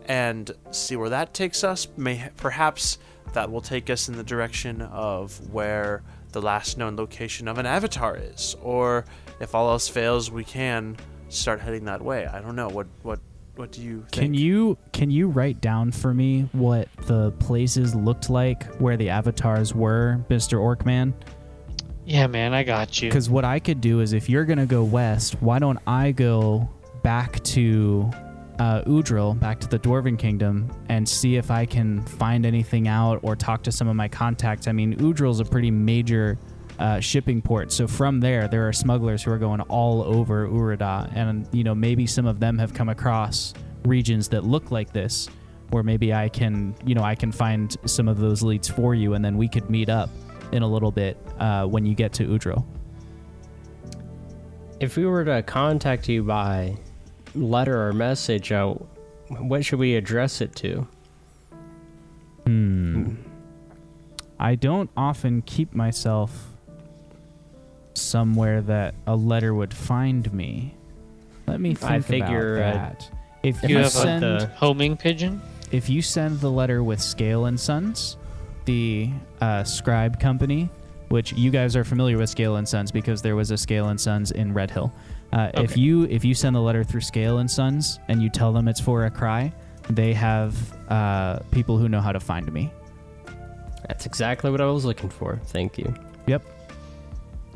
and see where that takes us. May perhaps that will take us in the direction of where the last known location of an avatar is, or if all else fails, we can start heading that way. I don't know. What what what do you think? Can you can you write down for me what the places looked like where the avatars were, Mr. Orkman? Yeah, man, I got you. Because what I could do is if you're gonna go west, why don't I go back to uh, Udril, back to the Dwarven Kingdom, and see if I can find anything out or talk to some of my contacts. I mean, Udril's a pretty major uh, shipping port, so from there, there are smugglers who are going all over Urada, and you know maybe some of them have come across regions that look like this, where maybe I can, you know, I can find some of those leads for you, and then we could meet up in a little bit uh, when you get to Udril. If we were to contact you by letter or message, out, what should we address it to? Hmm. I don't often keep myself somewhere that a letter would find me. Let me think I figure, about uh, that. if if you I have put send the- Homing pigeon? if you send the letter with Scale and Sons, the uh, scribe company, which you guys are familiar with Scale and Sons because there was a Scale and Sons in Red Hill. Uh, If you if you send the letter through Scale and Sons and you tell them it's for Ikrai, they have uh, people who know how to find me. That's exactly what I was looking for. Thank you. Yep.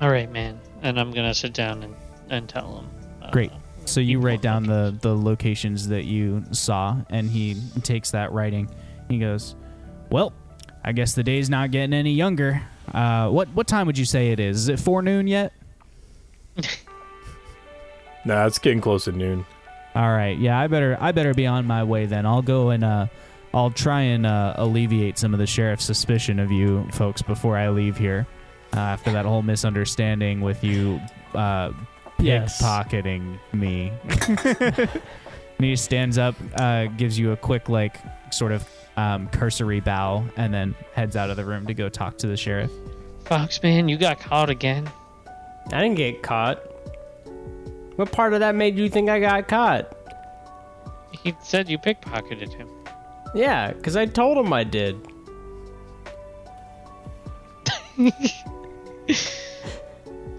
All right, man. And I'm gonna sit down and, and tell him. Uh, Great. So you write down the the locations that you saw, and he takes that writing. He goes, "Well, I guess the day's not getting any younger. Uh, what what time would you say it is? Is it forenoon yet? Nah, it's getting close to noon. All right. Yeah, I better I better be on my way then. I'll go and uh, I'll try and uh, alleviate some of the sheriff's suspicion of you folks before I leave here. Uh, after that whole misunderstanding with you uh, Yes. pickpocketing me. and he stands up, uh, gives you a quick like sort of um, cursory bow, and then heads out of the room to go talk to the sheriff. Fox, man, you got caught again. I didn't get caught. What part of that made you think I got caught? He said you pickpocketed him. Yeah, because I told him I did.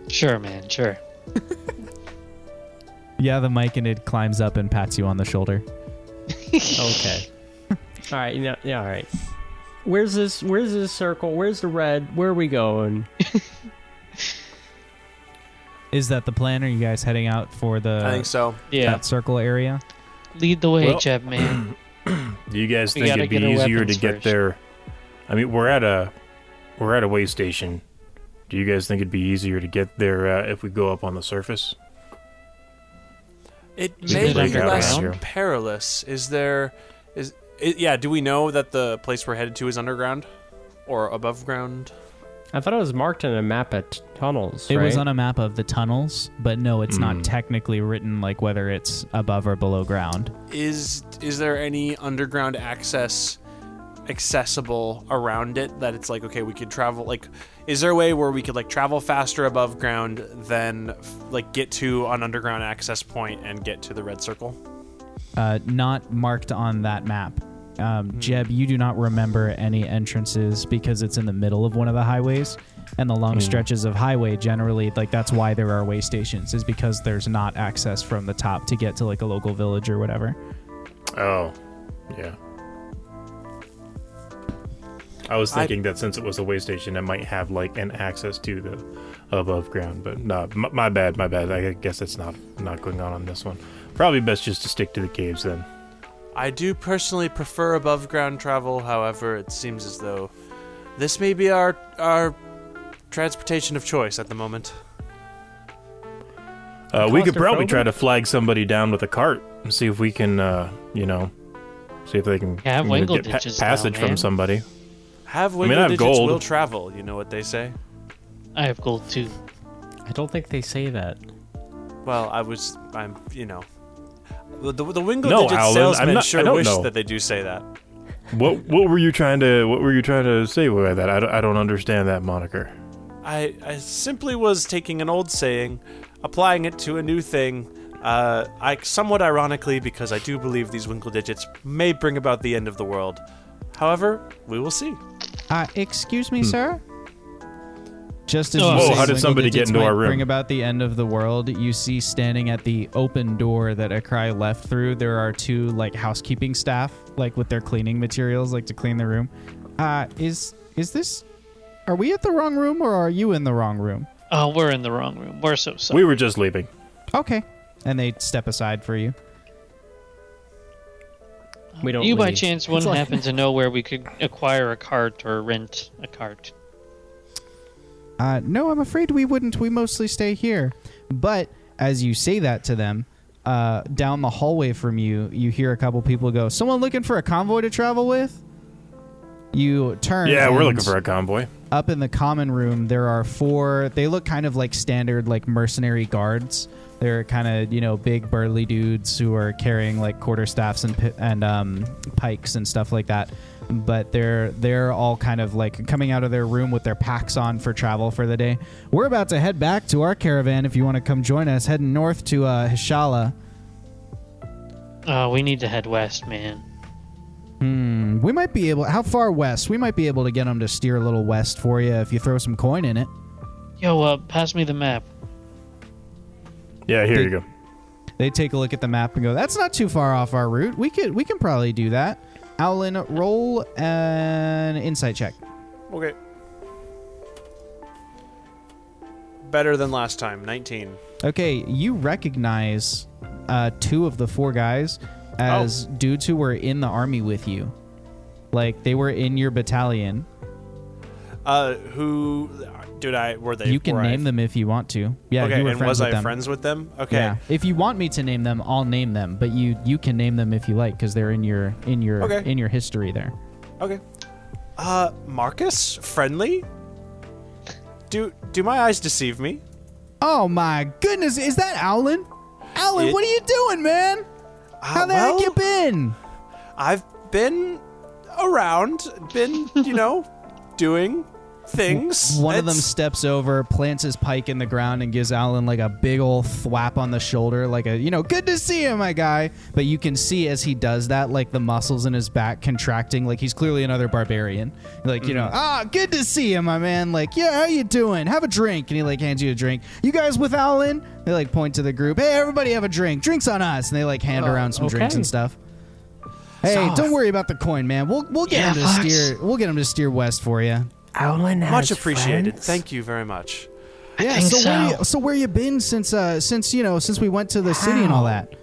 Sure, man, sure. Yeah, the mic and it climbs up and pats you on the shoulder. Okay. all right. You know, yeah. All right. Where's this? Where's this circle? Where's the red? Where are we going? Is that the plan? Are you guys heading out for the I think so. Yeah. that circle area? Lead the way, Well- Jeb, man. Do you guys We think gotta it'd be get our easier to weapons get first. there? I mean, we're at a we're at a way station. Do you guys think it'd be easier to get there uh, if we go up on the surface? It Is may it be underground? less perilous. Is there? Is it, yeah? Do we know that the place we're headed to is underground or above ground? I thought it was marked in a map at tunnels. It was on a map of the tunnels, but no, it's Hmm. not technically written like whether it's above or below ground. Is is there any underground access accessible around it that it's like okay we could travel like is there a way where we could like travel faster above ground than like get to an underground access point and get to the red circle? Uh, not marked on that map. Um, Hmm. Jeb, you do not remember any entrances because it's in the middle of one of the highways, and the long Hmm. stretches of highway generally, like that's why there are way stations, is because there's not access from the top to get to like a local village or whatever. Oh, yeah. I was I- thinking that since it was a way station, it might have like an access to the above ground, but no, my, my bad, my bad. I guess that's not not going on on this one. Probably best just to stick to the caves then. I do personally prefer above ground travel. However, it seems as though this may be our our transportation of choice at the moment. Uh, we could probably try to flag somebody down with a cart and see if we can, uh, you know, see if they can Yeah, you know, Wingle get pa- ditches now, passage from man. somebody. Have mean, wiggle I have digits gold. will travel. You know what they say. I have gold too. I don't think they say that. Well, I was, I'm, you know, the the, the Wingo No, digit Alan, I'm salesman not- sure I wish know. that they do say that. What what were you trying to what were you trying to say by that? I don't, I don't understand that moniker. I, I simply was taking an old saying, applying it to a new thing. Uh, I somewhat ironically because I do believe these Winkle digits may bring about the end of the world. However, we will see. Uh, excuse me, sir. Just as Oh, you Whoa, say how did somebody get Digits into our room? Bring about the end of the world. You see, standing at the open door that Ikrai left through, there are two like housekeeping staff, like with their cleaning materials, like to clean the room. Uh, is is this? Are we at the wrong room or are you in the wrong room? Oh, we're in the wrong room. We're so sorry. We were just leaving. Okay. And they step aside for you. We don't. you by chance It's wouldn't like- happen to know where we could acquire a cart or rent a cart? Uh, no, I'm afraid we wouldn't. We mostly stay here. But as you say that to them, uh, down the hallway from you, you hear a couple people go, "Someone looking for a convoy to travel with?" You turn. Yeah, we're looking for a convoy. up in the common room. There are four. They look kind of like standard, like mercenary guards. They're kind of you know big burly dudes who are carrying like quarterstaffs and and um, pikes and stuff like that. But they're they're all kind of like coming out of their room with their packs on for travel for the day. We're about to head back to our caravan. If you want to come join us, heading north to uh, Hishala. Oh, we need to head west, man. Hmm, we might be able. How far west? We might be able to get them to steer a little west for you if you throw some coin in it. Yo, uh, pass me the map. Yeah, here They- you go. They take a look at the map and go, "That's not too far off our route. We could we can probably do that." Aulen, roll an insight check. Okay. Better than last time. 19. Okay, you recognize uh, two of the four guys as dudes who were in the army with you. Like they were in your battalion. Uh, who did I? Were they? you can were I- name them if you want to. Yeah, okay, you were and friends was with I them. friends with them? Okay. Yeah. If you want me to name them, I'll name them. But you you can name them if you like because they're in your in your Okay. in your history there. Okay. Uh, Marcus, friendly. Do do my eyes deceive me? Oh my goodness, is that Aulen? Aulen, It- what are you doing, man? How Uh, the well, heck you been? I've been around, been you know, doing things. One of them It's- steps over, plants his pike in the ground, and gives Alan like a big old thwap on the shoulder, like a you know, good to see you, my guy. But you can see as he does that, like the muscles in his back contracting, like he's clearly another barbarian. Like you know, ah, good to see you, my man. Like, yeah, how you doing? Have a drink, and he like hands you a drink. You guys with Alan? They like point to the group. Hey, everybody, have a drink. Drinks on us, and they like hand Oh, around some drinks okay. and stuff. Hey, don't worry about the coin, man. We'll we'll get Yeah, him to Fox. steer. We'll get him to steer west for you. Aulen has much appreciated. friends? Thank you very much. Yeah. think so, where so. you, so where you been since uh since you know since we went to the city and all that?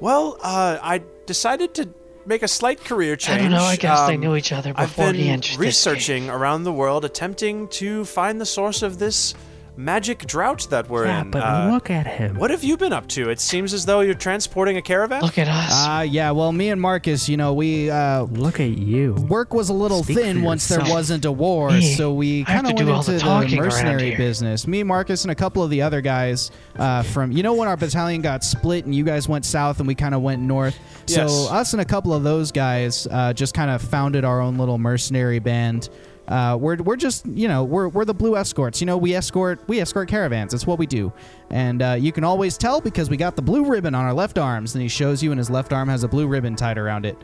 Well, uh, I decided to make a slight career change. I don't know. I guess they Um, knew each other I've before been he entered this game. researching around the world, attempting to find the source of this magic drought that we're Yeah, in. but Uh, look at him. what have you been up to? It seems as though you're transporting a caravan. Look at us. Uh yeah. Well, me and Marcus, you know, we uh Look at you. work was a little Speak thin once there wasn't a war, Me, so we kind of went do into the the, mercenary business. Me, Marcus, and a couple of the other guys uh, from you know when our battalion got split and you guys went south and we kind of went north. So Yes. us and a couple of those guys uh, just kind of founded our own little mercenary band. Uh, we're, we're just you know we're, we're the blue escorts you know we escort we escort caravans that's what we do and uh, you can always tell because we got the blue ribbon on our left arms and he shows you and his left arm has a blue ribbon tied around it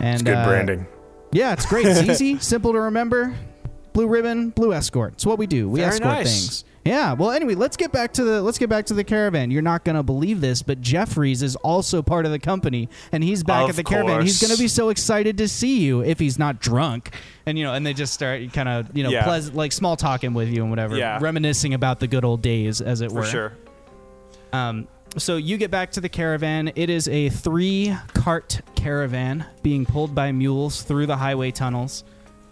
and It's good uh, branding. yeah, it's great. It's easy, simple to remember. Blue ribbon, blue escort. It's what we do. We Very escort nice. things. Yeah. Well, anyway, let's get back to the let's get back to the caravan. You're not gonna believe this, but Jeffries is also part of the company, and he's back Of at the caravan. He's gonna be so excited to see you if he's not drunk. And you know, and they just start kind of you know Yeah. pleasant like small talking with you and whatever, Yeah. reminiscing about the good old days, as it were. for were. sure. Um, so you get back to the caravan. It is a three cart caravan being pulled by mules through the highway tunnels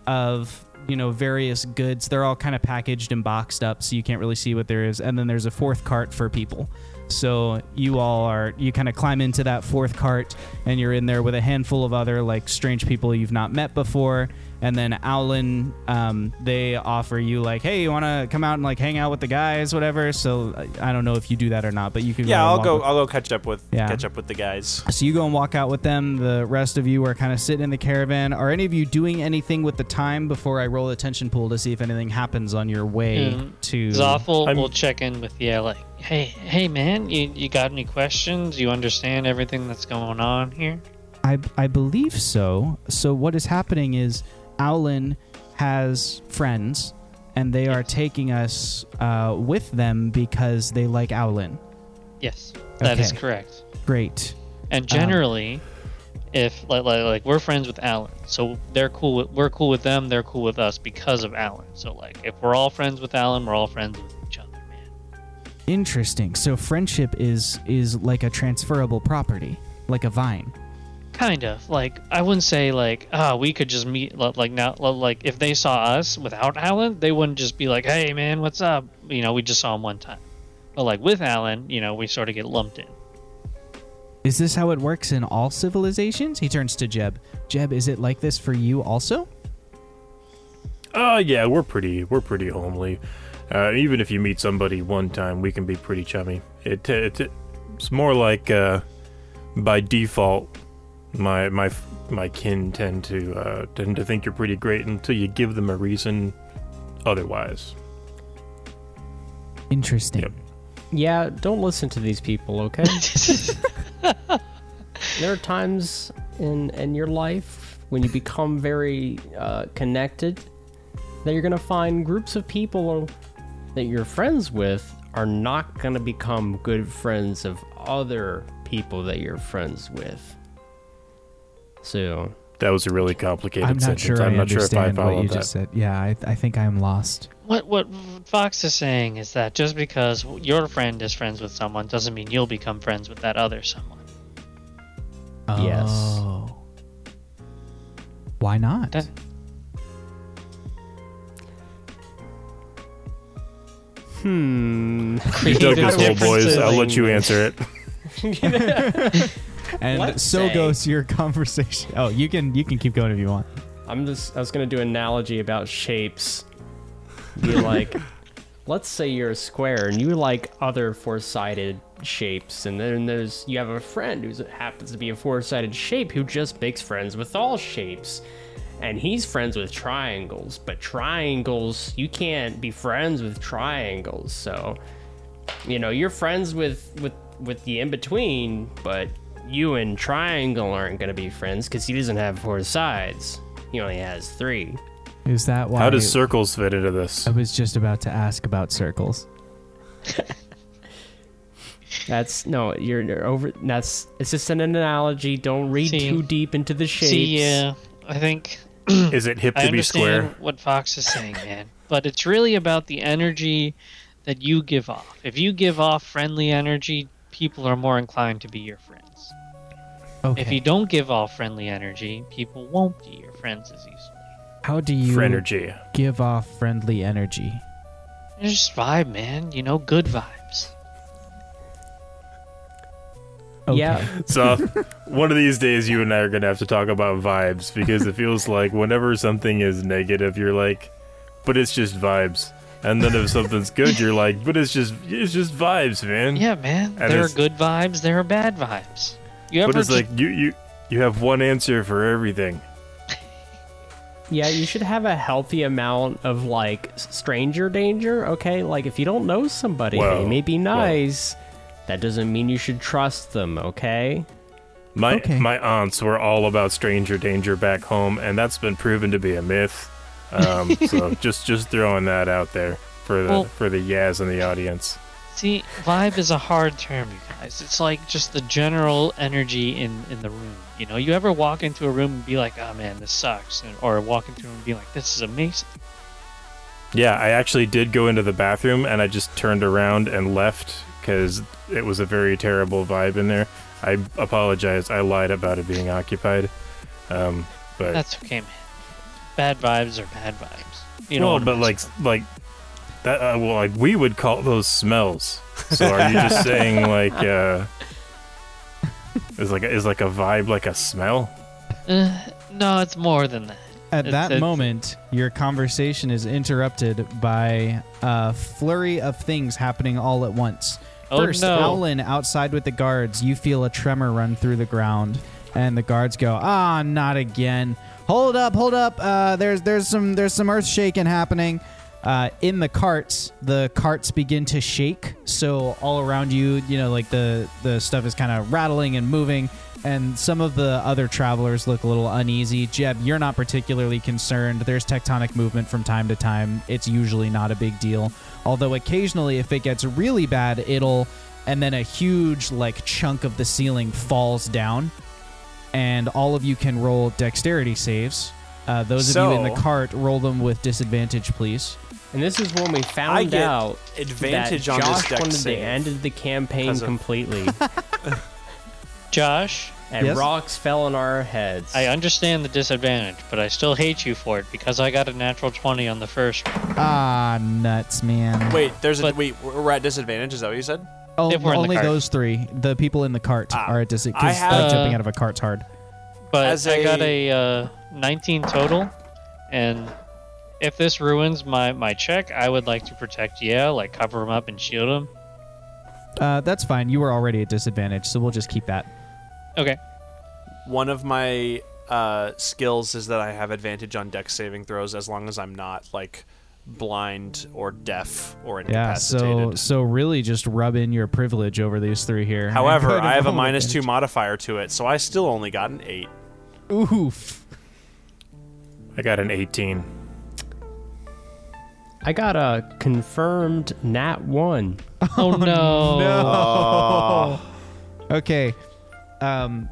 of you know various goods. They're all kind of packaged and boxed up, so you can't really see what there is. And then there's a fourth cart for people. So you all are you kind of climb into that fourth cart, and you're in there with a handful of other like strange people you've not met before. And then Aulen, um, they offer you like, hey, you want to come out and like hang out with the guys, whatever. So I I don't know if you do that or not, but you can. Yeah, and I'll go. with- I'll go catch up with Yeah. catch up with the guys. so you go and walk out with them. The rest of you are kind of sitting in the caravan. Are any of you doing anything with the time before I roll a tension pool to see if anything happens on your way Yeah. to? Zoffel I'm- will check in with yeah, like, hey, hey, man, you you got any questions? You understand everything that's going on here? I I believe so. So what is happening is Aulen has friends, and they are taking us uh, with them because they like Aulen. Yes, that is Okay. correct. Great. And generally, if like, like like we're friends with Alan, so they're cool. With, we're cool with them. They're cool with us because of Alan. So like, if we're all friends with Alan, we're all friends with each other, man. Interesting. So friendship is is like a transferable property, like a vine. Kind of like I wouldn't say like ah we could just meet like now like if they saw us without Alan, they wouldn't just be like hey man what's up you know we just saw him one time, but like with Alan you know we sort of get lumped in. Is this how it works in all civilizations? He turns to Jeb. Jeb, is it like this for you also? Uh, yeah, we're pretty, we're pretty homely. Uh, even if you meet somebody one time, we can be pretty chummy. It, it, it's more like, uh, by default, my my my kin tend to uh, tend to think you're pretty great until you give them a reason otherwise. Interesting. Yep. Yeah, don't listen to these people, okay? there are times in in your life when you become very uh, connected that you're gonna find groups of people that you're friends with are not going to become good friends of other people that you're friends with. So, That was a really complicated I'm not sentence. sure I'm not sure if I understand what followed you that. just said. Yeah, I, I think I'm lost. What what Fox is saying is that just because your friend is friends with someone doesn't mean you'll become friends with that other someone. Yes. Oh. Why not? That- hmm. You dug Creative this hole, boys. I'll let you answer it. and Let's so say- goes your conversation. Oh, you can you can keep going if you want. I'm just I was gonna do an analogy about shapes. Be like, let's say you're a square and you like other four-sided shapes, and then there's you have a friend who happens to be a four-sided shape who just makes friends with all shapes. And he's friends with triangles, but triangles you can't be friends with triangles. So, you know, you're friends with with with the in between, but you and triangle aren't gonna be friends because he doesn't have four sides. He only has three. Is that why? How does circles fit into this? I was just about to ask about circles. That's no, you're, you're over. That's it's just an analogy. Don't read See- too deep into the shapes. See, yeah, I think Is it hip I to be square? what Fox is saying, man. But it's really about the energy that you give off. If you give off friendly energy, people are more inclined to be your friends. Okay. If you don't give off friendly energy, people won't be your friends as easily. How do you For energy. give off friendly energy? It's just vibe, man. You know, good vibes. Okay. Yeah, So one of these days, you and I are gonna have to talk about vibes because it feels like whenever something is negative, you're like, "But it's just vibes," and then if something's good, you're like, "But it's just it's just vibes, man." Yeah, man. And there are good vibes. There are bad vibes. You But it's just- like you you you have one answer for everything. yeah. You should have a healthy amount of like stranger danger. Okay, like if you don't know somebody, Well, they may be nice. That doesn't mean you should trust them. Okay. My Okay. my aunts were all about stranger danger back home, and that's been proven to be a myth. Um, so just just throwing that out there for the Well- for the yas in the audience. See, vibe is a hard term, you guys. It's like just the general energy in, in the room. You know, you ever walk into a room and be like, oh man, this sucks? And, or walk into a room and be like, this is amazing. Yeah, I actually did go into the bathroom and I just turned around and left because it was a very terrible vibe in there. I apologize. I lied about it being occupied. Um, but That's okay, man. Bad vibes are bad vibes. You know well, but I'm like saying. like that. Uh, well, like we would call those smells. So are you just saying like uh, is like a, is like a vibe like a smell? Uh, no, it's more than that. At It's- that it's- moment, your conversation is interrupted by a flurry of things happening all at once. Oh First, no. Aulen outside with the guards, you feel a tremor run through the ground, and the guards go, "Ah, not again! Hold up, hold up! Uh, there's there's some there's some earth shaking happening." Uh, in the carts, the carts begin to shake. So all around you, you know, like the the stuff is kind of rattling and moving. And some of the other travelers look a little uneasy. Jeb, you're not particularly concerned. There's tectonic movement from time to time. It's usually not a big deal. Although occasionally, if it gets really bad, it'll, and then a huge like chunk of the ceiling falls down, and all of you can roll dexterity saves. Uh, those of you in the cart, roll them with disadvantage, please. And this is when we I found get out advantage that on Josh this deck wanted to save. end the campaign of- completely, Josh, and Yes? rocks fell on our heads. I understand the disadvantage, but I still hate you for it because I got a natural 20 on the first. Ah, nuts, man. Wait, there's a But- wait. We're at disadvantage. Is that what you said? Oh, if we're in the only cart. those three. The people in the cart Ah, are at dis- I because have- jumping Uh, out of a cart's hard. But As I got a- a uh, 19 total, and if this ruins my, my check, I would like to protect yeah, like cover him up and shield him. Uh, that's fine. You were already at disadvantage, so we'll just keep that. Okay. One of my uh, skills is that I have advantage on Dex saving throws as long as I'm not like blind or deaf or incapacitated. Yeah. So incapacitated. so really, just rub in your privilege over these three here. However, I have a roll minus two modifier to it, so I still only got an eight. Oof. I got an 18. I got a confirmed nat one. Oh no. No. Okay. Um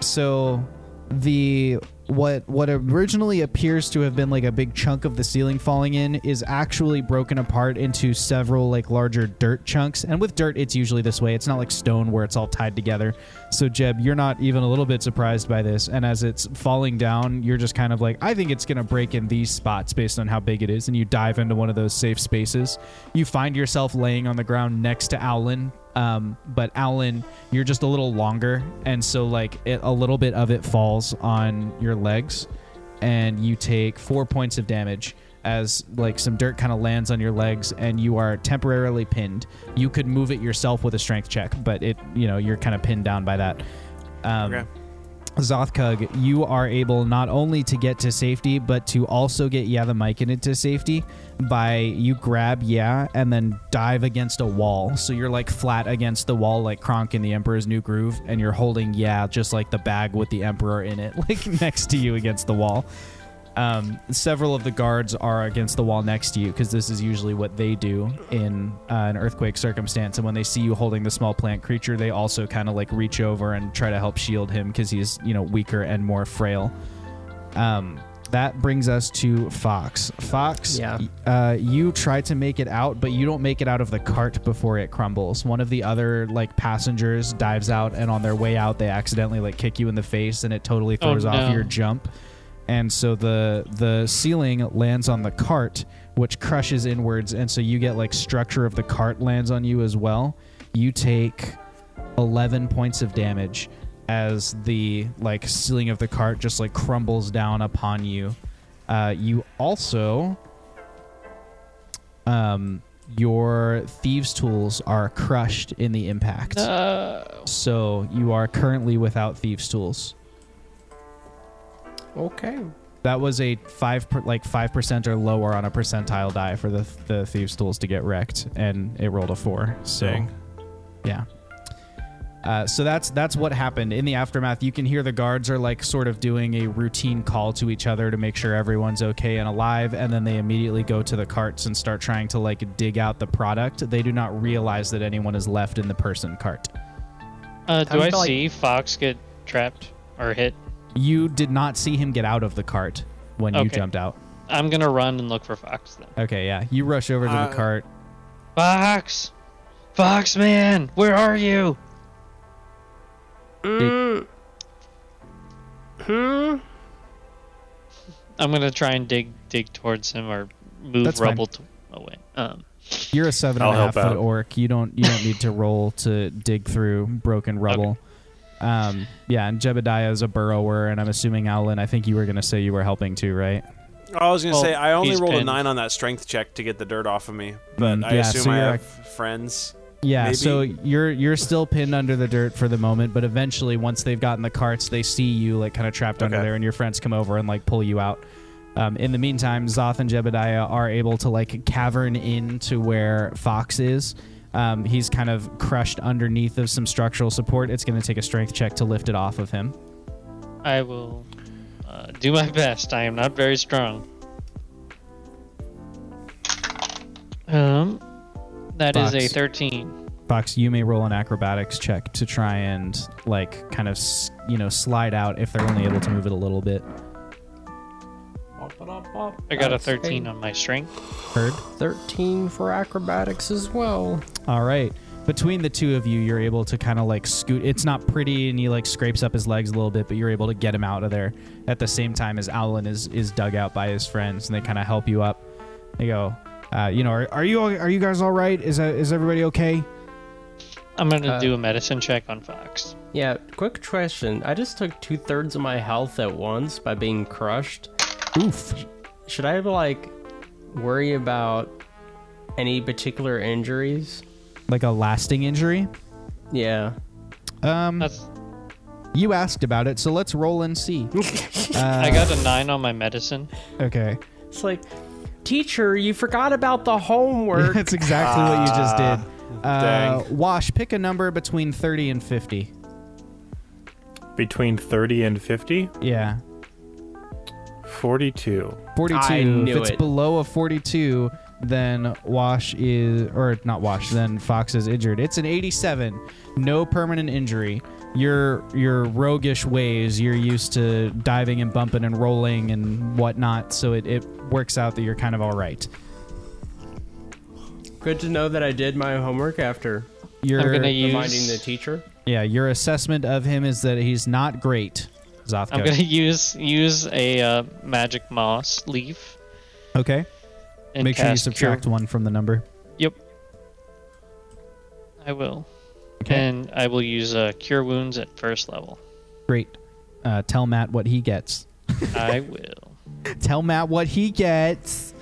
so the what what originally appears to have been like a big chunk of the ceiling falling in is actually broken apart into several like larger dirt chunks. And with dirt it's usually this way. It's not like stone where it's all tied together. So Jeb, you're not even a little bit surprised by this. And as it's falling down, you're just kind of like, I think it's gonna break in these spots based on how big it is, and you dive into one of those safe spaces. You find yourself laying on the ground next to Aulen, um, but Aulen, you're just a little longer, and so like it, a little bit of it falls on your legs, and you take four points of damage as like some dirt kind of lands on your legs, and you are temporarily pinned. You could move it yourself with a strength check, but it you know you're kind of pinned down by that. Um, Okay. Zothkug, you are able not only to get to safety, but to also get Yeah the Myconid into safety by you grab Yeah and then dive against a wall. So you're like flat against the wall, like Kronk in the Emperor's New Groove, and you're holding Yeah just like the bag with the Emperor in it, like next to you against the wall. Um, several of the guards are against the wall next to you because this is usually what they do in uh, an earthquake circumstance. And when they see you holding the small plant creature, they also kind of like reach over and try to help shield him because he's you know weaker and more frail. Um, that brings us to Fox. Fox, Yeah. uh, you try to make it out, but you don't make it out of the cart before it crumbles. One of the other like passengers dives out, and on their way out, they accidentally like kick you in the face, and it totally Oh, throws off your jump. And so the the ceiling lands on the cart, which crushes inwards, and so you get like structure of the cart lands on you as well. You take 11 points of damage as the like ceiling of the cart just like crumbles down upon you. Uh, you also um your thieves tools are crushed in the impact. No. So you are currently without thieves tools. Okay. That was a five per, like five percent or lower on a percentile die for the the thieves tools to get wrecked, and it rolled a four. So, Dang. yeah. Uh, so that's that's what happened in the aftermath. You can hear the guards are like sort of doing a routine call to each other to make sure everyone's okay and alive, and then they immediately go to the carts and start trying to like dig out the product. They do not realize that anyone is left in the person cart. Uh, do I I feel like- see Fox get trapped or hit? You did not see him get out of the cart when you Okay. jumped out. I'm gonna run and look for Fox then. Okay, yeah. You rush over to Uh, the cart. Fox, Fox man, where are you? Mm. Hmm. I'm gonna try and dig dig towards him or move That's fine. rubble to, away. Um, You're a seven I'll and a half help foot out. orc. You don't you don't need to roll to dig through broken rubble. Um, yeah, and Jebediah is a burrower, and I'm assuming Aulen. I think you were gonna say you were helping too, right? I was gonna Well, say I only he's rolled a pinned. nine on that strength check to get the dirt off of me, but Mm, I yeah, assume so I you're have friends. Yeah. Maybe. So you're you're still pinned under the dirt for the moment, but eventually, once they've gotten the carts, they see you like kind of trapped under Okay. there, and your friends come over and like pull you out. Um, in the meantime, Zoth and Jebediah are able to like cavern into where Fox is. Um, he's kind of crushed underneath of some structural support. It's going to take a strength check to lift it off of him. I will uh, do my best. I am not very strong. Um, that is a 13. Fox, you may roll an acrobatics check to try and like kind of you know slide out if they're only able to move it a little bit. I got a 13 on my strength. Heard. 13 for acrobatics as well. All right. Between the two of you, you're able to kind of like scoot. It's not pretty, and he like scrapes up his legs a little bit, but you're able to get him out of there at the same time as Aulen is is dug out by his friends, and they kind of help you up. They go, uh, you know, are, are you are you guys all right? Is uh, is everybody okay? I'm going to Uh, do a medicine check on Fox. Yeah, quick question. I just took two thirds of my health at once by being crushed. Oof. Should I like worry about any particular injuries? Like a lasting injury. Yeah. Um, That's you asked about it, so let's roll and see. I got a 9 on my medicine. Okay. It's like, teacher, you forgot about the homework. That's exactly what you just did. Uh, dang. Wash, pick a number between 30 and 50. Between 30 and 50, Yeah. 42. 42. I knew if it's it. below a 42, then Wash is, or not Wash, then Fox is injured. It's an 87, no permanent injury. Your your roguish ways, you're used to diving and bumping and rolling and whatnot, so it, it works out that you're kind of all right. Good to know that I did my homework after Your I'm gonna reminding use. the teacher. yeah, your assessment of him is that he's not great. Zothko. I'm gonna use use a uh, magic moss leaf. okay. And Make sure you subtract Cure. one from the number. Yep. I will. Okay. And I will use uh, cure wounds at first level. Great. Uh, tell Matt what he gets. I will. Tell Matt what he gets.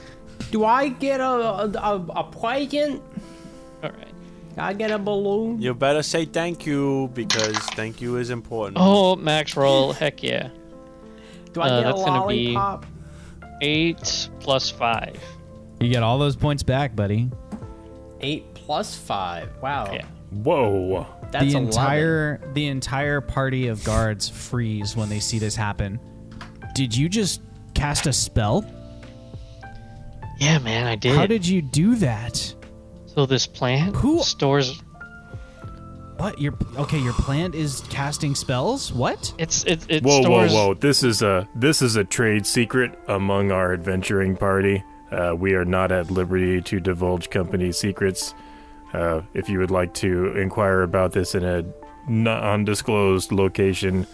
Do I get a a, a, a present? All right. I get a balloon. You better say thank you because thank you is important. Oh, max roll. Heck yeah. Do I Uh, get a that's gonna be- lollipop? Eight plus five. You get all those points back, buddy. Eight plus five. Wow. Yeah. Whoa. That's the 11. entire the entire party of guards freeze when they see this happen. Did you just cast a spell? Yeah, man, I did. How did you do that? So this plant Who- stores What? Your okay? Your plant is casting spells. What? it's it it Whoa, whoa, stores whoa! This is a this is a trade secret among our adventuring party. Uh, we are not at liberty to divulge company secrets. Uh, if you would like to inquire about this in a non undisclosed location,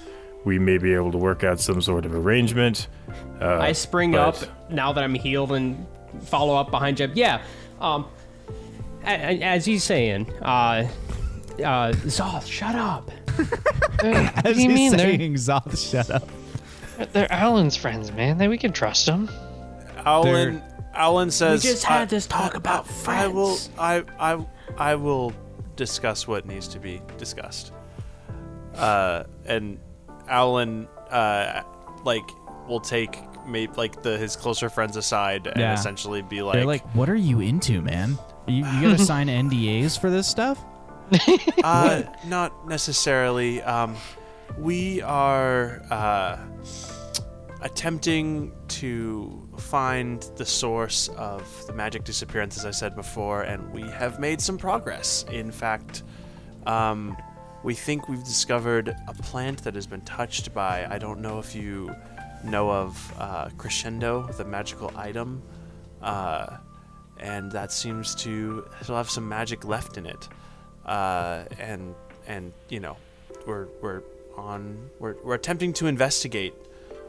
we may be able to work out some sort of arrangement. Uh, I spring but- up now that I'm healed and follow up behind Jeb. Yeah. Um. A- a- As he's saying, uh, uh, Zoth, shut up. what As do you he's mean? They're, saying, Zoth, shut up. they're Aulen's friends, man. They, we can trust them. Aulen, Aulen says. We just had I- this talk I- about I will. friends." I. I. I will discuss what needs to be discussed. Uh, and Aulen, uh, like, will take maybe like the his closer friends aside and Yeah. essentially be They're like, like, "What are you into, man? You, you gotta sign NDAs for this stuff." uh, not necessarily. Um, we are uh, attempting to find the source of the magic disappearance, as I said before, and we have made some progress. In fact, um, we think we've discovered a plant that has been touched by. I don't know if you know of uh, Crescendo, the magical item. Uh, and that seems to still have some magic left in it. Uh, and and you know, we're we're on we're we're attempting to investigate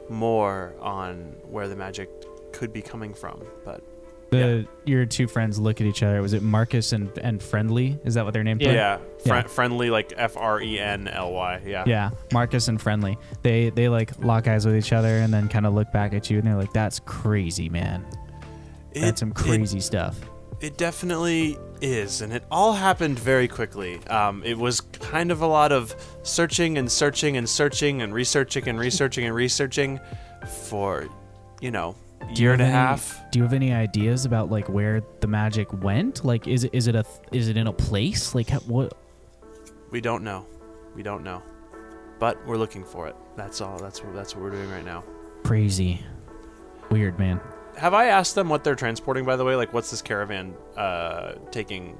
more on where the magic could be coming from. But The your two friends look at each other. Was it Marcus and and Friendly? Is that what their name? Yeah. yeah, fri- Yeah. friendly like F R E N L Y. Yeah. Yeah, Marcus and Friendly. They they like lock eyes with each other and then kind of look back at you and they're like, "That's crazy, man. It- That's some it- crazy stuff." It definitely is, and it all happened very quickly. Um, it was kind of a lot of searching and searching and searching and researching and researching and researching for, you know, a Do year and a any- half. Do you have any ideas about like where the magic went? Like, is it is it a is it in a place? Like, how- what? We don't know. We don't know, but we're looking for it. That's all. That's what that's what we're doing right now. Crazy, weird, man. Have I asked them what they're transporting? By the way, like what's this caravan uh, taking?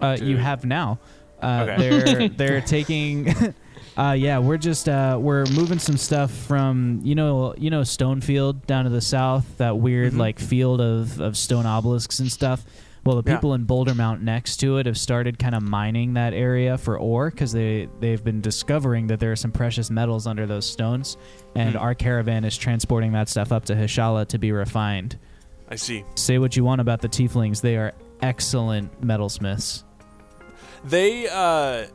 Uh, you have now. Uh, Okay. They're they're taking. uh, yeah, we're just uh, we're moving some stuff from you know you know Stonefield down to the south. That weird Mhm. like field of of stone obelisks and stuff. Well, the Yeah. people in Boulder Mount next to it have started kind of mining that area for ore because they they've been discovering that there are some precious metals under those stones, and Hmm. our caravan is transporting that stuff up to Hishala to be refined. I see. Say what you want about the Tieflings, they are excellent metalsmiths. They, uh,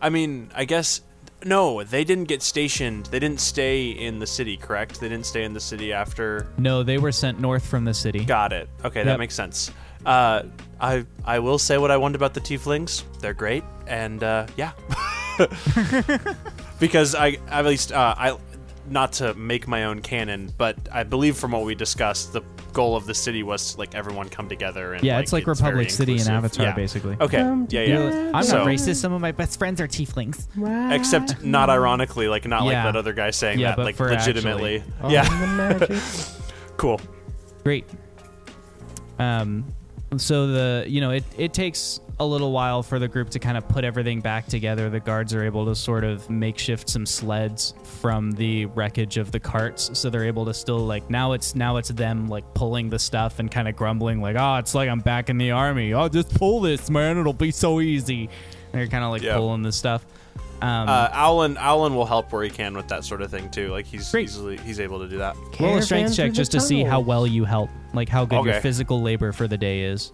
I mean, I guess no, they didn't get stationed. They didn't stay in the city, correct? They didn't stay in the city after. No, they were sent north from the city. Got it. Okay, that makes sense. Uh, I I will say what I wanted about the tieflings. They're great, and uh, yeah, because I at least uh, I not to make my own canon, but I believe from what we discussed, the goal of the city was to, like everyone come together and Yeah, it's like very Republic City in inclusive. Avatar, Yeah. basically. Okay, yeah, yeah. I'm So- not racist. Some of my best friends are tieflings. Except not ironically, like not Yeah. like that other guy saying Yeah, that, like legitimately. actually. Yeah, cool. Great. Um, so the you know it, it takes a little while for the group to kind of put everything back together. The guards are able to sort of makeshift some sleds from the wreckage of the carts. So they're able to still like now it's now it's them like pulling the stuff and kind of grumbling like oh it's like i'm back in the army. Oh just pull this man. It'll be so easy. And they're kind of like Yeah. pulling the stuff um, Uh, Aulen, Aulen will help where he can with that sort of thing too. Like he's Great. easily he's able to do that. roll a strength check just the to see how well you help like how good your Okay. physical labor for the day is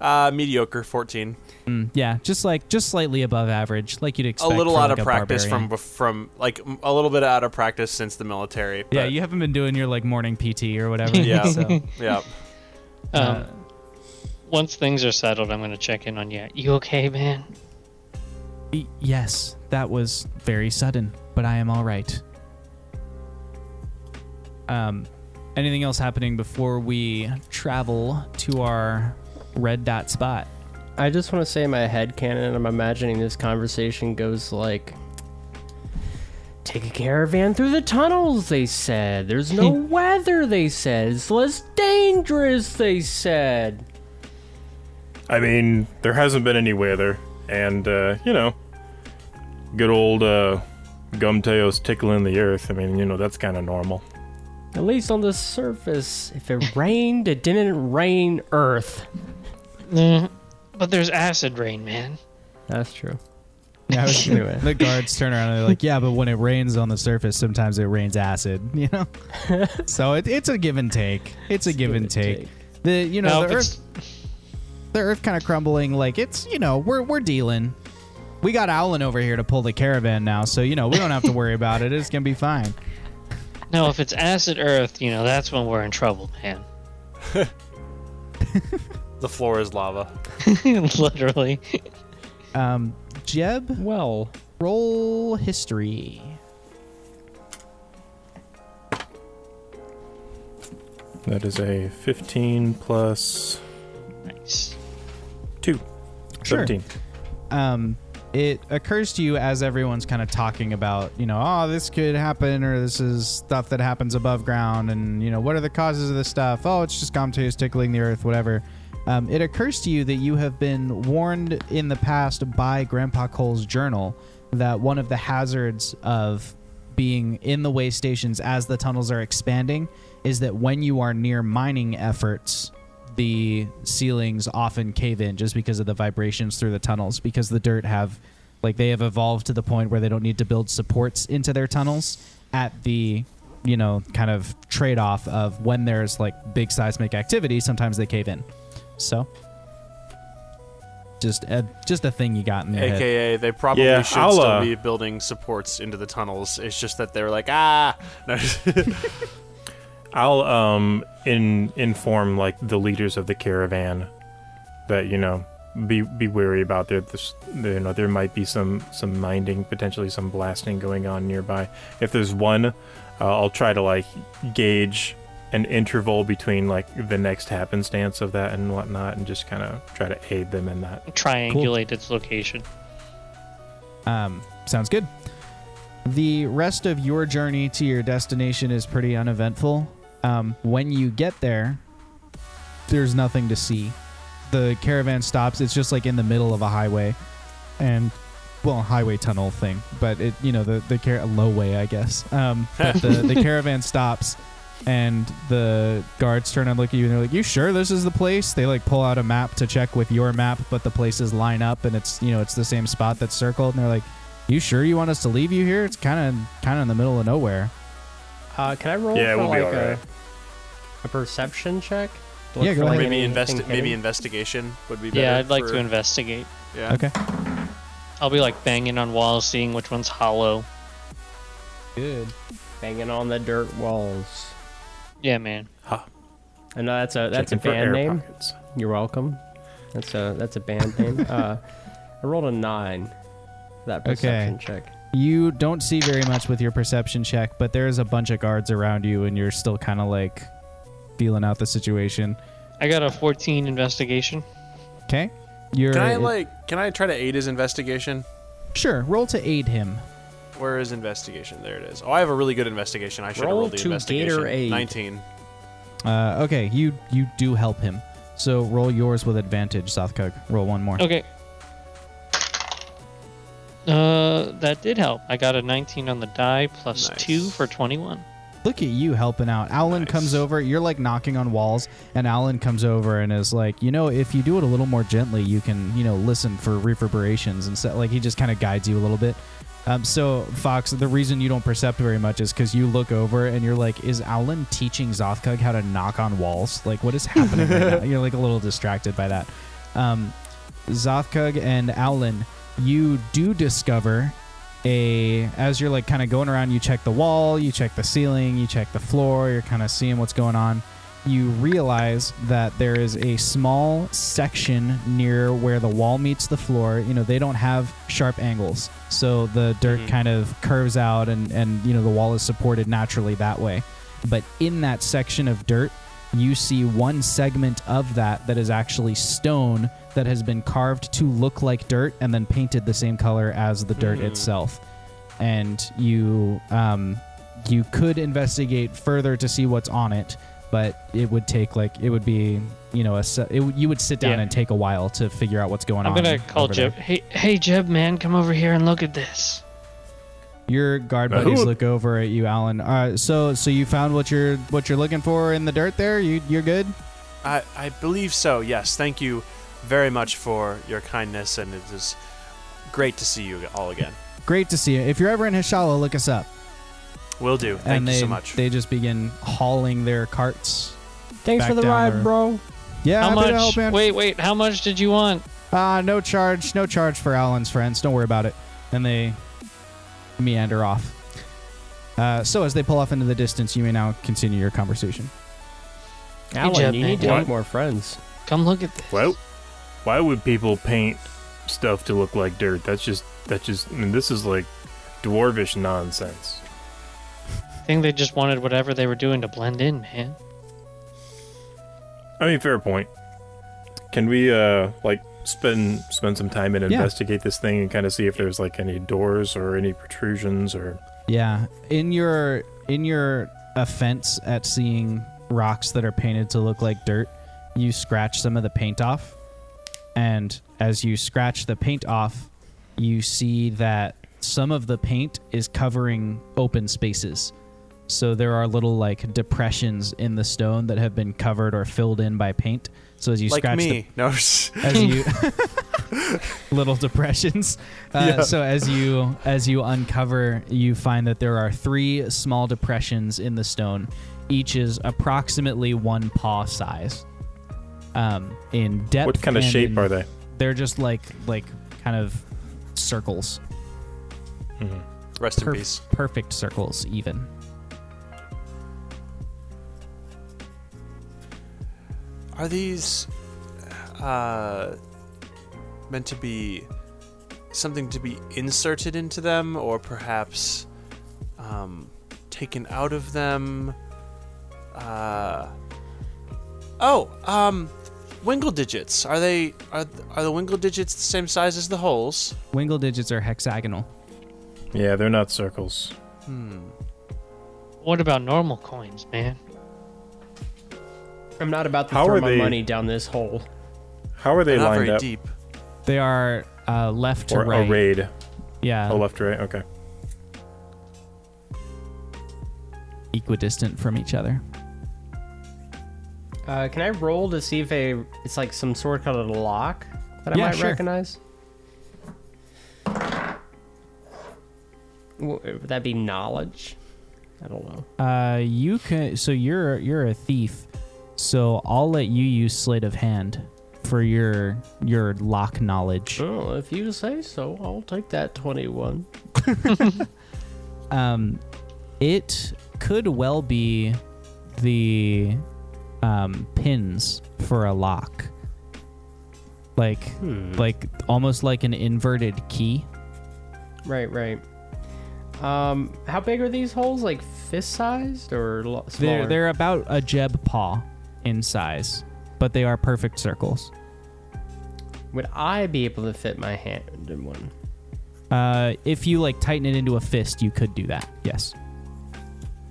Uh, mediocre, fourteen. Mm, yeah just like just slightly above average like you'd expect. A expect little for, out like, of practice barbarian. from bef- from like m- a little bit out of practice since the military. Yeah, you haven't been doing your like morning PT or whatever. Yeah. so, yeah. uh, Um, once things are settled, I'm gonna check in on you. You okay, man? Y- yes, that was very sudden, but I am all right. Um, anything else happening before we travel to our red dot spot? I just want to say in my head canon, I'm imagining this conversation goes like Take a caravan through the tunnels, they said. There's no weather, they said. It's less dangerous, they said. I mean, there hasn't been any weather, and uh, you know, good old uh, Gumteo's tickling the earth. I mean, you know, that's kind of normal. At least on the surface. If it rained, it didn't rain Earth. Mm, but there's acid rain, man. That's true. Yeah, I was- Anyway. the guards turn around and they're like, "Yeah, but when it rains on the surface, sometimes it rains acid." You know, so it, it's a give and take. It's a give, and take. The you know Now, the if earth the earth kind of crumbling like it's you know we're we're dealing we got Aulen over here to pull the caravan now so you know we don't have to worry about it it's gonna be fine no, if it's acid earth, you know that's when we're in trouble, man. The floor is lava. Literally. um jeb Well, roll history That is a 15 plus Nice. 2. Sure. 17. um it occurs to you as everyone's kind of talking about you know oh this could happen or this is stuff that happens above ground and you know what are the causes of this stuff? Oh it's just Comteus tickling the earth whatever. Um, it occurs to you that you have been warned in the past by grandpa cole's journal that one of the hazards of being in the way stations as the tunnels are expanding is that when you are near mining efforts the ceilings often cave in just because of the vibrations through the tunnels because the dirt have like they have evolved to the point where they don't need to build supports into their tunnels at the you know kind of trade-off of when there's like big seismic activity sometimes they cave in so just a just a thing you got in your head AKA, they probably Yeah, should I'll, still uh, be building supports into the tunnels. It's just that they're like, ah. No, I'll um in inform like the leaders of the caravan that you know be be wary about there this you know there might be some some minding potentially some blasting going on nearby if there's one uh, I'll try to like gauge an interval between like the next happenstance of that and whatnot and just kind of try to aid them in that Triangulate its location. Um, sounds good. The rest of your journey to your destination is pretty uneventful. Um, when you get there, there's nothing to see. The caravan stops. It's just like in the middle of a highway, and well, highway tunnel thing. But it, you know, the the car- low way, I guess. Um, but the the caravan stops, and the guards turn and look at you, and they're like, "You sure this is the place?" They like pull out a map to check with your map, but the places line up, and it's you know it's the same spot that's circled, and they're like, "You sure you want us to leave you here? It's kind of kind of in the middle of nowhere." uh, can I roll Yeah, for we'll be like alright. a, a perception check? To Yeah, look go for, like, ahead. maybe anything invest. hidden? Maybe investigation would be better. Yeah, I'd like for- to investigate. Yeah. Okay. I'll be like banging on walls, seeing which one's hollow. Good. Banging on the dirt walls. Yeah, man. Huh. I know that's a that's Checking a band name. pockets. You're welcome. That's a that's a band name. Uh, I rolled a nine. That perception check. You don't see very much with your perception check, but there's a bunch of guards around you, and you're still kind of like feeling out the situation. I got a 14 investigation. Okay. You're Can I like? Can I try to aid his investigation? sure roll to aid him. Where is investigation? There it is. Oh, I have a really good investigation. I should have Roll rolled the to investigation. Gatorade. Nineteen. Uh, okay, you you do help him. So roll yours with advantage, Zothkug. Roll one more. Okay. Uh, that did help. I got a 19 on the die plus Nice. two for 21. Look at you helping out. Aulen Nice. comes over. You're like knocking on walls, and Aulen comes over and is like, you know, if you do it a little more gently, you can, you know, listen for reverberations and so, like he just kind of guides you a little bit. Um, so Fox, the reason you don't percept very much is because you look over and you're like, is Aulen teaching Zothkug how to knock on walls? Like, what is happening right now? You're like a little distracted by that. Um, Zothkug and Aulen, you do discover a as you're like kind of going around you check the wall you check the ceiling you check the floor you're kind of seeing what's going on. You realize that there is a small section near where the wall meets the floor. You know they don't have sharp angles so the dirt Mhm. kind of curves out and and you know the wall is supported naturally that way. But in that section of dirt you see one segment of that that is actually stone that has been carved to look like dirt and then painted the same color as the dirt Hmm. itself. And you um, you could investigate further to see what's on it, but it would take like it would be you know a it, would- you would sit down Yeah. and take a while to figure out what's going on. I'm gonna call Jeb. there. Hey, hey, Jeb, man, come over here and look at this. Your guard buddies look over at you, Aulen. Uh, so so you found what you're what you're looking for in the dirt there. You you're good. I, I believe so, yes. Thank you very much for your kindness, and it is great to see you all again. Great to see you. If you're ever in Hishala, look us up. Will do. Thank and you they, so much. They just begin hauling their carts. Thanks Back for the down ride, there. bro. Yeah, how much? help, man. wait, wait. How much did you want? Uh, no charge, no charge for Aulen's friends. Don't worry about it. And they meander off. Uh, so as they pull off into the distance, you may now continue your conversation. Aulen, Jeb, you need to make more friends. Come look at this. Well, why would people paint stuff to look like dirt? That's just that's just. I mean, this is like dwarvish nonsense. I think they just wanted whatever they were doing to blend in, man. I mean, fair point. Can we uh like spend spend some time and Yeah. investigate this thing and kind of see if there's like any doors or any protrusions or Yeah, in your in your offense at seeing rocks that are painted to look like dirt, you scratch some of the paint off, and as you scratch the paint off, you see that some of the paint is covering open spaces. So there are little like depressions in the stone that have been covered or filled in by paint. So as you like scratch the me. No. as you little depressions. Uh, Yeah. So as you as you uncover, you find that there are three small depressions in the stone. Each is approximately one paw size. Um, in depth. what kind of shape in- are they? They're just like like kind of circles, Mhm. Rest in peace. perfect circles, even. Are these uh, meant to be something to be inserted into them, or perhaps um, taken out of them? Uh, oh, um, Wingle digits. Are they are are the Wingle digits the same size as the holes? Wingle digits are hexagonal. Yeah, they're not circles. Hmm. What about normal coins, man? I'm not about to How throw are my they- money down this hole. How are they They're not lined very up? deep. They are uh, left to Or right. arrayed? Yeah, oh, left to right. Okay. equidistant from each other. Uh, can I roll to see if a it's like some sort of a lock that I Yeah, might sure. recognize? Would that be knowledge? I don't know. Uh, you can. So you're you're a thief. So I'll let you use sleight of hand for your your lock knowledge. Oh, if you say so, I'll take that twenty-one. Um, it could well be the um pins for a lock. Like Hmm. like almost like an inverted key. Right, right. Um, how big are these holes? Like fist-sized or lo- smaller? They're they're about a jeb paw in size, but they are perfect circles. Would I be able to fit my hand in one? Uh, if you like tighten it into a fist, you could do that. Yes.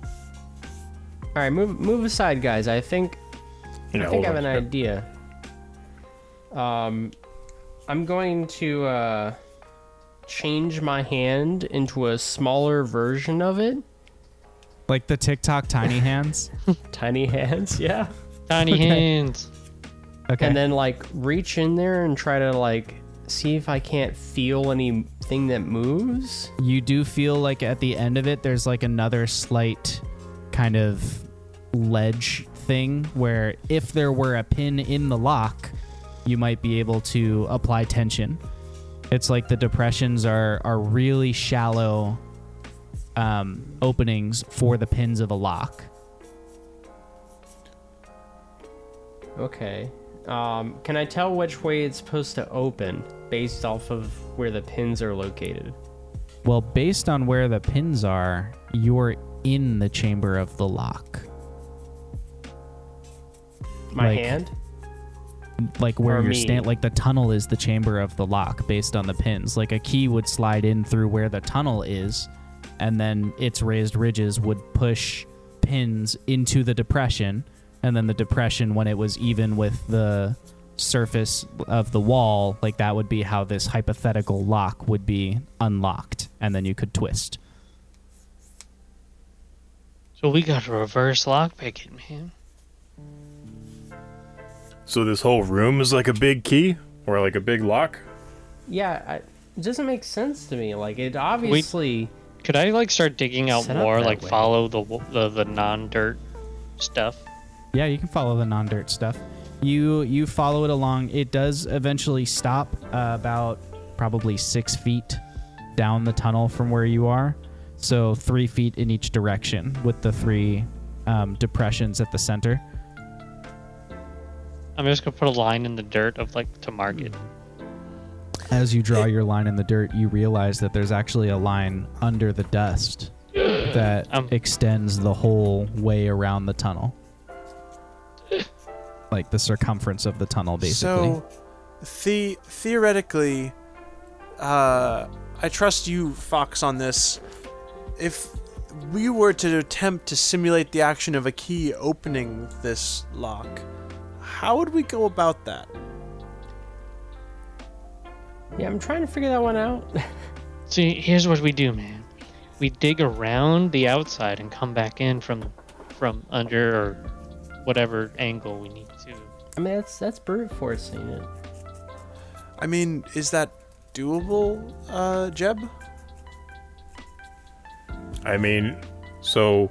All right, move move aside, guys. I think Yeah, I think I have on. an idea. Um, I'm going to uh, change my hand into a smaller version of it. Like the TikTok tiny hands. Tiny hands, yeah. Tiny Okay. hands. Okay. And then like reach in there and try to like see if I can't feel anything that moves. you do feel like at the end of it there's like another slight kind of ledge thing where if there were a pin in the lock you might be able to apply tension it's like the depressions are are really shallow um, openings for the pins of a lock Okay. Um, can I tell which way it's supposed to open based off of where the pins are located? well based on where the pins are you're in the chamber of the lock My Like- hand? like where Or you're me. stand like the tunnel is the chamber of the lock based on the pins like a key would slide in through where the tunnel is and then its raised ridges would push pins into the depression and then the depression when it was even with the surface of the wall like that would be how this hypothetical lock would be unlocked and then you could twist So we got to reverse lockpick it, man. So this whole room is like a big key or like a big lock? Yeah, I, it doesn't make sense to me. Like it obviously. Could I like start digging out more, like way. follow the the, the non-dirt stuff? Yeah, you can follow the non-dirt stuff. You you follow it along. It does eventually stop uh, about probably six feet down the tunnel from where you are, so three feet in each direction with the three um, depressions at the center. I'm just gonna put a line in the dirt of like to mark it. As you draw your line in the dirt, you realize that there's actually a line under the dust that Um. extends the whole way around the tunnel, like the circumference of the tunnel, basically. So, the- theoretically, uh, I trust you, Fox, on this. If we were to attempt to simulate the action of a key opening this lock, how would we go about that? Yeah, I'm trying to figure that one out. See, here's what we do, man. We dig around the outside and come back in from from under or whatever angle we need to. I mean, that's that's brute forcing it. I mean, is that doable, uh, Jeb? I mean, so.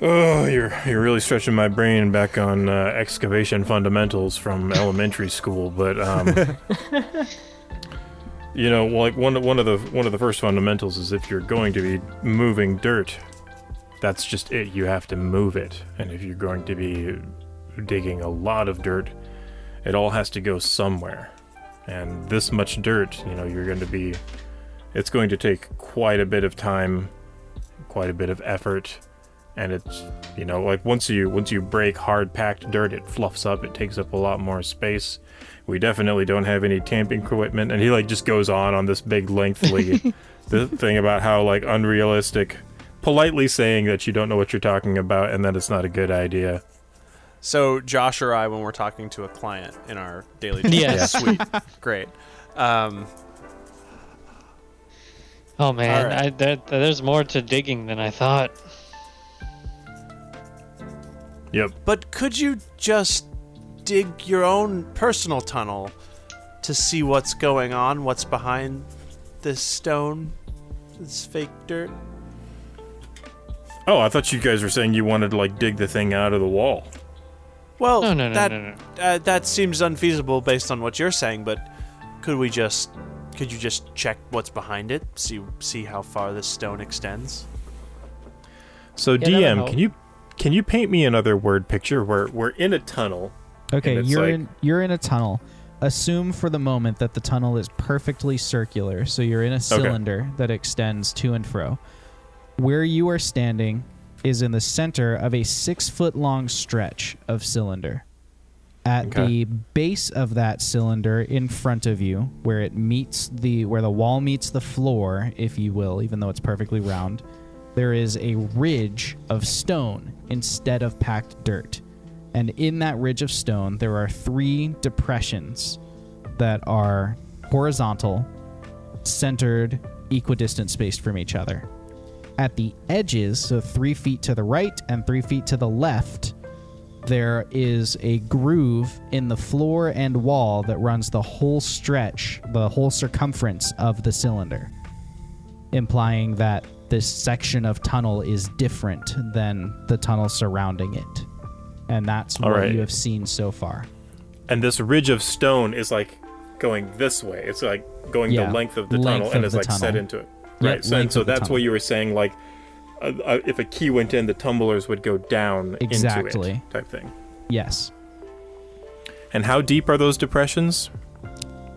Oh, you're you're really stretching my brain back on uh, excavation fundamentals from elementary school, but um, you know, like one one of the one of the first fundamentals is if you're going to be moving dirt, that's just it. You have to move it, and if you're going to be digging a lot of dirt, it all has to go somewhere, and this much dirt, you know, you're going to be it's going to take quite a bit of time quite a bit of effort and it's you know like once you once you break hard packed dirt it fluffs up it takes up a lot more space we definitely don't have any tamping equipment and he like just goes on on this big lengthy the thing about how like unrealistic politely saying that you don't know what you're talking about and that it's not a good idea So Josh or I, when we're talking to a client in our daily Yes. sweet, great. Um, Oh man, Alright. I, there, there's more to digging than I thought. Yep but could you just dig your own personal tunnel to see what's going on, what's behind this stone, this fake dirt? oh i thought you guys were saying you wanted to like dig the thing out of the wall Well, No, no, no, that no, no. Uh, that seems unfeasible based on what you're saying. But could we just, could you just check what's behind it, see see how far this stone extends? so that would dm can you can you paint me another word picture where we're in a tunnel Okay, you're like- in you're in a tunnel. Assume for the moment that the tunnel is perfectly circular, so you're in a cylinder that extends to and fro. Where you are standing is in the center of a six foot long stretch of cylinder. At Okay. the base of that cylinder in front of you, where it meets the where the wall meets the floor, if you will, even though it's perfectly round, there is a ridge of stone instead of packed dirt And in that ridge of stone, there are three depressions that are horizontal, centered, equidistant spaced from each other. At the edges, so three feet to the right and three feet to the left, there is a groove in the floor and wall that runs the whole stretch, the whole circumference of the cylinder, implying that this section of tunnel is different than the tunnel surrounding it. And that's All what right. you have seen so far. And this ridge of stone is like going this way. It's like going Yeah, the length of the length tunnel and of is the like set into it. Yep, right. So, and so that's what you were saying. Like, uh, uh, if a key went in, the tumblers would go down Exactly. into it, type thing. Yes. And how deep are those depressions?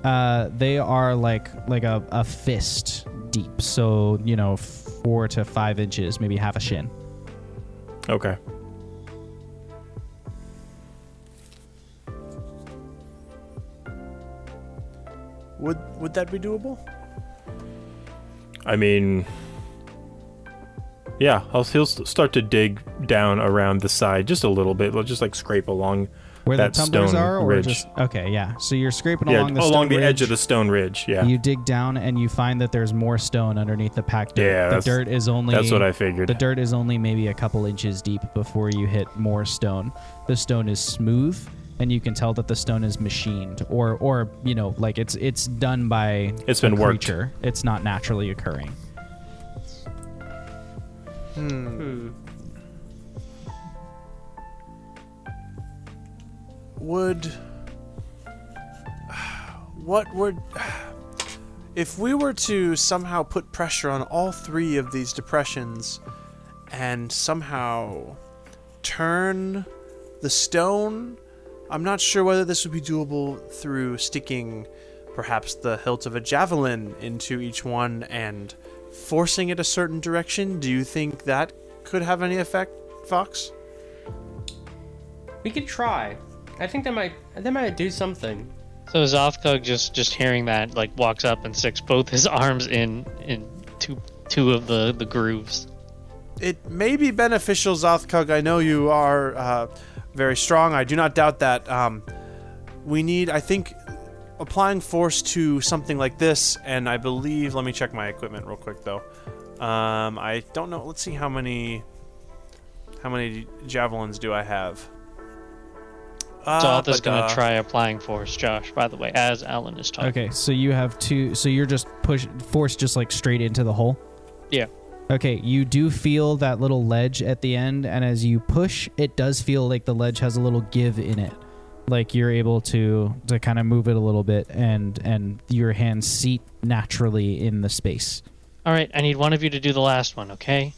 Uh, they are like like a, a fist deep, so you know, four to five inches, maybe half a shin. Okay. Would would that be doable? I mean, yeah, I'll, he'll start to dig down around the side just a little bit. He'll just like scrape along. Where That the tumblers stone are, or ridge. just okay, yeah. So you're scraping yeah, along the along stone the edge of the stone ridge. Yeah, You dig down and you find that there's more stone underneath the packed dirt. Yeah, the dirt is only that's what I figured. The dirt is only maybe a couple inches deep before you hit more stone. The stone is smooth, and you can tell that the stone is machined, or or you know, like it's it's done by It's a been worked. It's not naturally occurring. Hmm. Hmm. Would what would if we were to somehow put pressure on all three of these depressions and somehow turn the stone i'm not sure whether this would be doable through sticking perhaps the hilt of a javelin into each one and forcing it a certain direction do you think that could have any effect fox We could try. I think they might that might do something. So Zothkug just just hearing that like walks up and sticks both his arms in in two two of the the grooves. it may be beneficial, Zothkug. I know you are uh, very strong. I do not doubt that. Um, we need, I think, applying force to something like this, and I believe. Let me check my equipment real quick, though. Um, I don't know. Let's see how many. How many javelins do I have? Uh, Zoth is gonna uh, try applying force, Josh. By the way, as Aulen is talking. Okay, so you have two. So you're just push force just like straight into the hole. Yeah. Okay, you do feel that little ledge at the end, and as you push, it does feel like the ledge has a little give in it. Like you're able to to kind of move it a little bit, and and your hands seat naturally in the space. All right, I need one of you to do the last one, okay?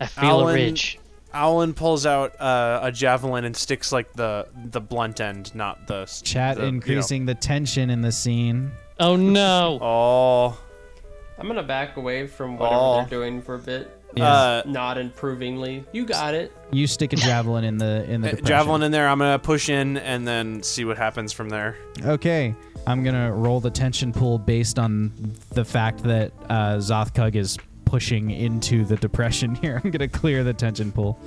I feel Aulen- a ridge. Aulen pulls out uh, a javelin and sticks like the the blunt end, not the Chat the, you know- increasing the tension in the scene. Oh no! Oh, I'm gonna back away from whatever Oh. they're doing for a bit. uh, Nod improvingly. You got it. You stick a javelin in the in the Uh, depression. javelin in there. I'm gonna push in and then see what happens from there. Okay, I'm gonna roll the tension pool based on the fact that uh, Zothkug is pushing into the depression here. I'm gonna clear the tension pool.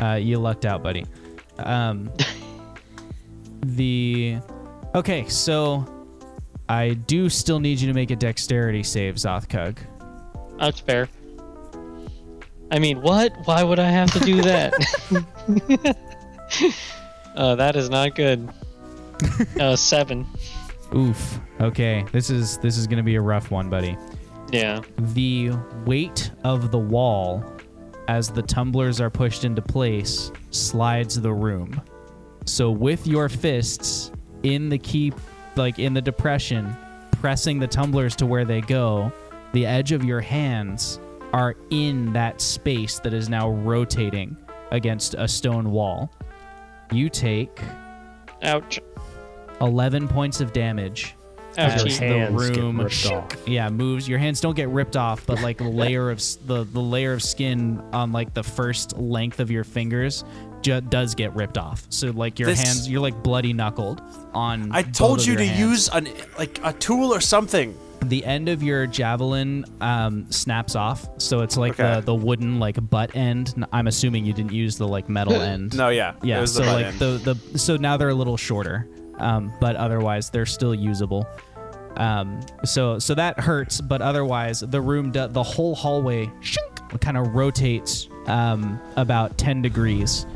Uh, you lucked out, buddy. Um, the okay, so I do still need you to make a dexterity save, Zothkug. That's fair. I mean, what? Why would I have to do that? uh, that is not good. Uh, seven. Oof. Okay, this is this is gonna be a rough one, buddy. Yeah. the weight of the wall as the tumblers are pushed into place slides the room. So with your fists in the key like in the depression pressing the tumblers to where they go, the edge of your hands are in that space that is now rotating against a stone wall. You take Ouch. 11 points of damage as the Hands get room ripped off. yeah moves your hands don't get ripped off but like the layer of s- the the layer of skin on like the first length of your fingers ju- does get ripped off so like your This- hands you're like bloody knuckled on I both told of you your to hands. use an like a tool or something. the end of your javelin um, snaps off, so it's like Okay. the the wooden like butt end. N- I'm assuming you didn't use the like metal end. No, yeah. Yeah, It so the butt like end. the the so now they're a little shorter, um, but otherwise they're still usable. Um, so so that hurts, but otherwise the room do, the whole hallway kind of rotates um, about ten degrees,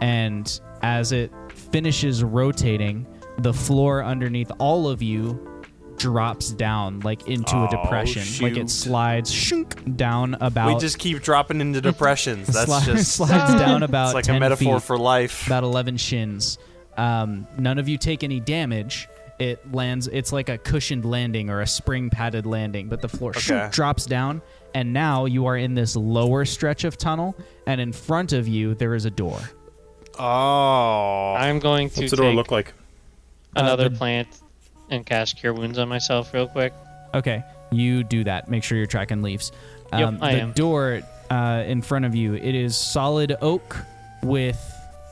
and as it finishes rotating, the floor underneath all of you drops down like into a Oh, depression, like it slides shunk, down about. we just keep dropping into depressions. That's sli- just slides down about it's like 10 a metaphor feet for life. about 11 shins. Um, none of you take any damage. It lands. It's like a cushioned landing or a spring padded landing, but the floor shoot, drops down, and now you are in this lower stretch of tunnel, and in front of you there is a door. Oh. I'm going to What's the door take look like? another the- plant and cast Cure Wounds on myself real quick. Okay, you do that. Make sure you're tracking leaves. Um, Yep, I the am. door uh, in front of you. It is solid oak with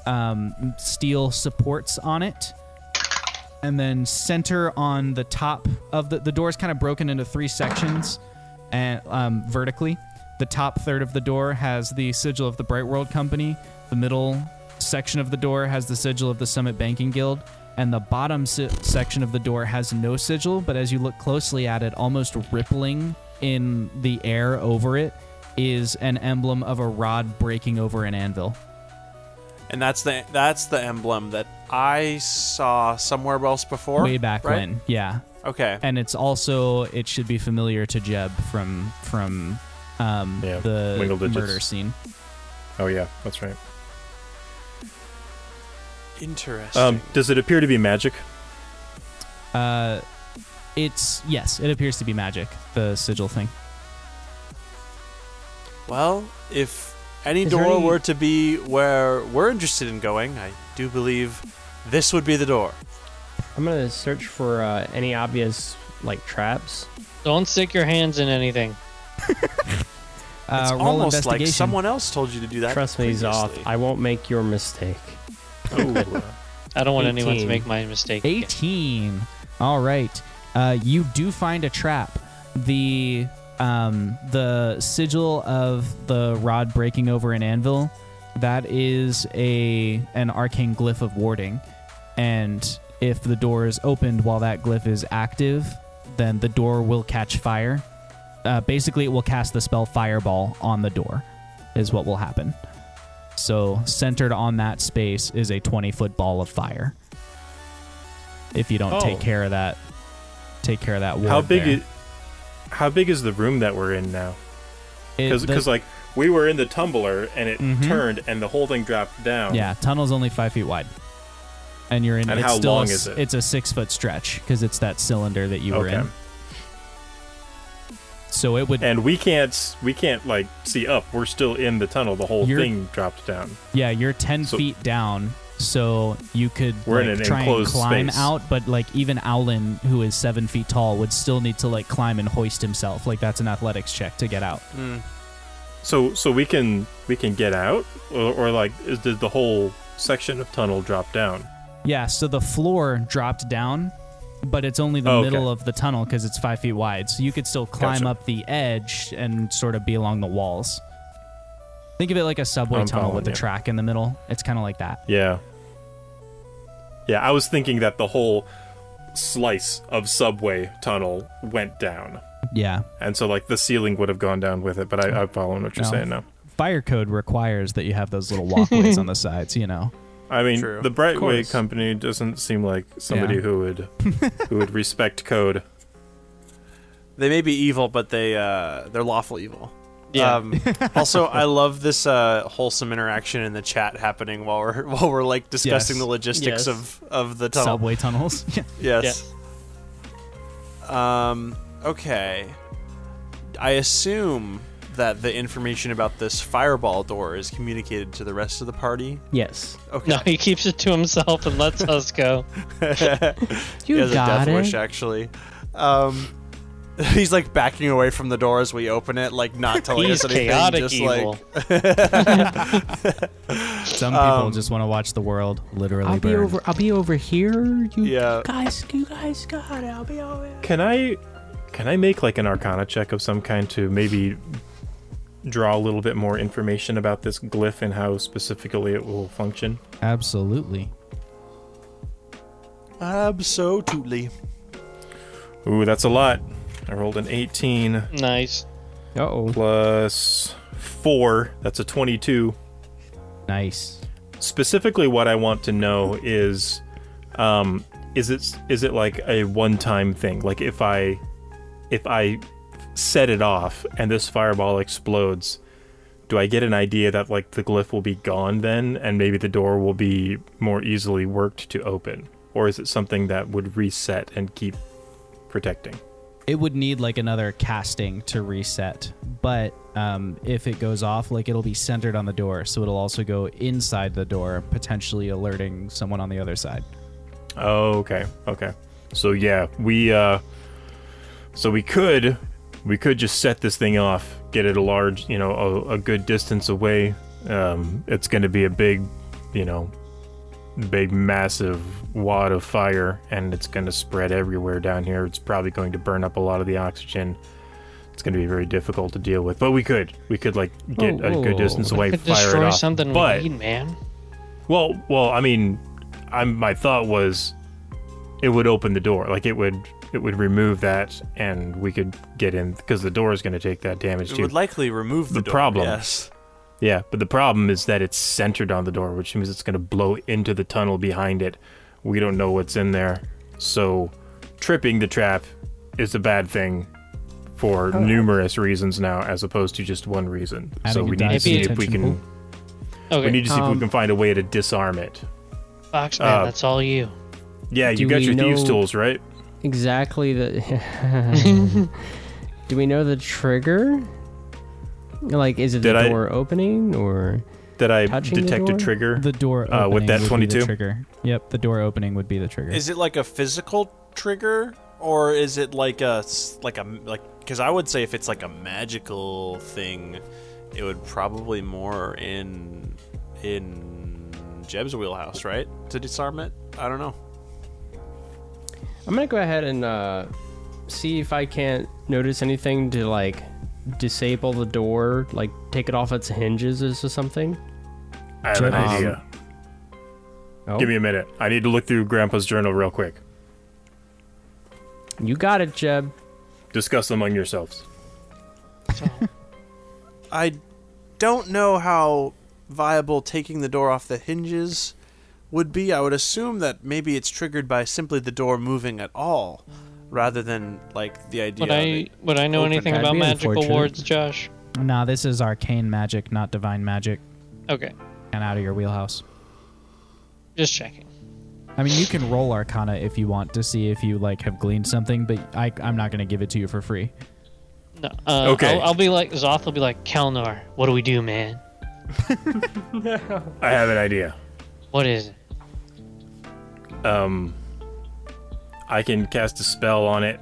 um, steel supports on it, and then center on the top of the the door is kind of broken into three sections, and um, vertically. The top third of the door has the sigil of the Bright World Company. The middle section of the door has the sigil of the Summit Banking Guild, and the bottom si- section of the door has no sigil. But as you look closely at it, almost rippling in the air over it, is an emblem of a rod breaking over an anvil. And that's the that's the emblem that I saw somewhere else before. Way back right? when, yeah. Okay. And it's also it should be familiar to Jeb from from um, Yeah, the Wingle Digits. murder scene. Oh yeah, that's right. Interesting. Um, does it appear to be magic? Uh, it's yes, it appears to be magic. The sigil thing. well, if any Is door any- were to be where we're interested in going, I do believe this would be the door. I'm gonna search for uh, any obvious like traps. Don't stick your hands in anything. Uh, It's roll almost like someone else told you to do that. Trust me, Zoth. previously. I won't make your mistake. I don't want anyone to make my mistake. again. 18. All right. Uh, you do find a trap. The um, the sigil of the rod breaking over an anvil. That is a an arcane glyph of warding, and if the door is opened while that glyph is active, then the door will catch fire. Uh, basically, it will cast the spell Fireball on the door, is what will happen. So, centered on that space is a 20 foot ball of fire. If you don't Oh. take care of that, take care of that. How big is how big is the room that we're in now? Because like we were in the tumbler and it Mhm. turned and the whole thing dropped down. yeah, tunnel's only five feet wide, and you're in. And it's how still a long s- is it? It's a six foot stretch because it's that cylinder that you were Okay. in. So it would. And we can't we can't like see up. We're still in the tunnel. The whole thing dropped down. Yeah, you're 10 So- feet down, so you could We're in like, an try and climb space. out, but like even Aulen, who is seven feet tall, would still need to like climb and hoist himself. Like that's an athletics check to get out. Hmm. So so we can we can get out or, or like is, did the whole section of tunnel drop down? Yeah, so the floor dropped down, but it's only the Oh, okay. middle of the tunnel because it's five feet wide. So you could still climb Gotcha. up the edge and sort of be along the walls. Think of it like a subway I'm tunnel with following the track in the middle. It's kind of like that. Yeah. Yeah, I was thinking that the whole slice of subway tunnel went down. Yeah. And so like the ceiling would have gone down with it, but I, I'm following what you're No. saying now. Fire code requires that you have those little walkways on the sides, you know. I mean, True. the Brightway course. company doesn't seem like somebody Yeah. who would who would respect code. They may be evil, but they uh, they're lawful evil. Yeah. Um, also, I love this uh, wholesome interaction in the chat happening while we're while we're like discussing Yes. the logistics Yes. of of the tunnel. Subway tunnels. Yeah. Yes. Um. Okay. I assume that the information about this fireball door is communicated to the rest of the party. Yes. Okay. No, he keeps it to himself and lets us go. You he has a death it. wish, actually. Um, he's like backing away from the door as we open it, like not telling He's us anything. chaotic just evil. like Some people Um, just want to watch the world literally I'll be over. I'll be over here. You Yeah. guys, you guys got it. I'll be over. Here. Can I Can I make like an Arcana check of some kind to maybe draw a little bit more information about this glyph and how specifically it will function? Absolutely. Absolutely. Ooh, that's a lot. I rolled an 18 Nice. Uh oh. plus 4. That's a 22. Nice. Specifically, what I want to know is, um, is it is it like a one-time thing? Like if I, if I set it off and this fireball explodes, do I get an idea that like the glyph will be gone then, and maybe the door will be more easily worked to open, or is it something that would reset and keep protecting? It would need like another casting to reset, but um, if it goes off, like it'll be centered on the door, so it'll also go inside the door, potentially alerting someone on the other side. Oh, okay, okay. So yeah, we uh, so we could we could just set this thing off, get it a large, you know, a, a good distance away. Um, it's going to be a big, you know, big massive wad of fire, and it's going to spread everywhere down here. It's probably going to burn up a lot of the oxygen. It's going to be very difficult to deal with, but we could we could like get Whoa, a good distance away, Could fire it off. something but we need, man. well, well, I mean, I'm my thought was it would open the door. Like it would it would remove that and we could get in because the door is going to take that damage too. It too. would likely remove the, The door, problem. Yes. Yeah, but the problem is that it's centered on the door, which means it's going to blow into the tunnel behind it. We don't know what's in there. So tripping the trap is a bad thing for numerous reasons now as opposed to just one reason. so Adding a we need to see if we can Okay, we need to see if we Um, can find a way to disarm it. Fox man, uh, that's all you. Yeah, Do you got your thieves tools, right? Exactly the. Do we know the trigger? Like, is it Did the I- door opening or? Did I Touching detect a trigger? The door Uh, with that 22? trigger. Yep, the door opening would be the trigger. Is it like a physical trigger, or is it like a like a like? Because I would say if it's like a magical thing, it would probably more in in Jeb's wheelhouse, right? To disarm it. I don't know. I'm gonna go ahead and uh, see if I can't notice anything to like disable the door, like take it off its hinges or something. I have an Um, idea. Oh, Give me a minute. I need to look through Grandpa's journal real quick. you got it, Jeb. Discuss among yourselves. I don't know how viable taking the door off the hinges would be. I would assume that maybe it's triggered by simply the door moving at all, rather than like the idea. Would I it would I know anything about magical wards, Josh? nah, this is arcane magic, not divine magic, Okay, and out of your wheelhouse. just checking. I mean, you can roll Arcana if you want to see if you like have gleaned something, but I, I'm not going to give it to you for free. No, uh, Okay. I'll, I'll be like Zoth. will be like Kelnor. What do we do, man? I have an idea. What is it? Um, I can cast a spell on it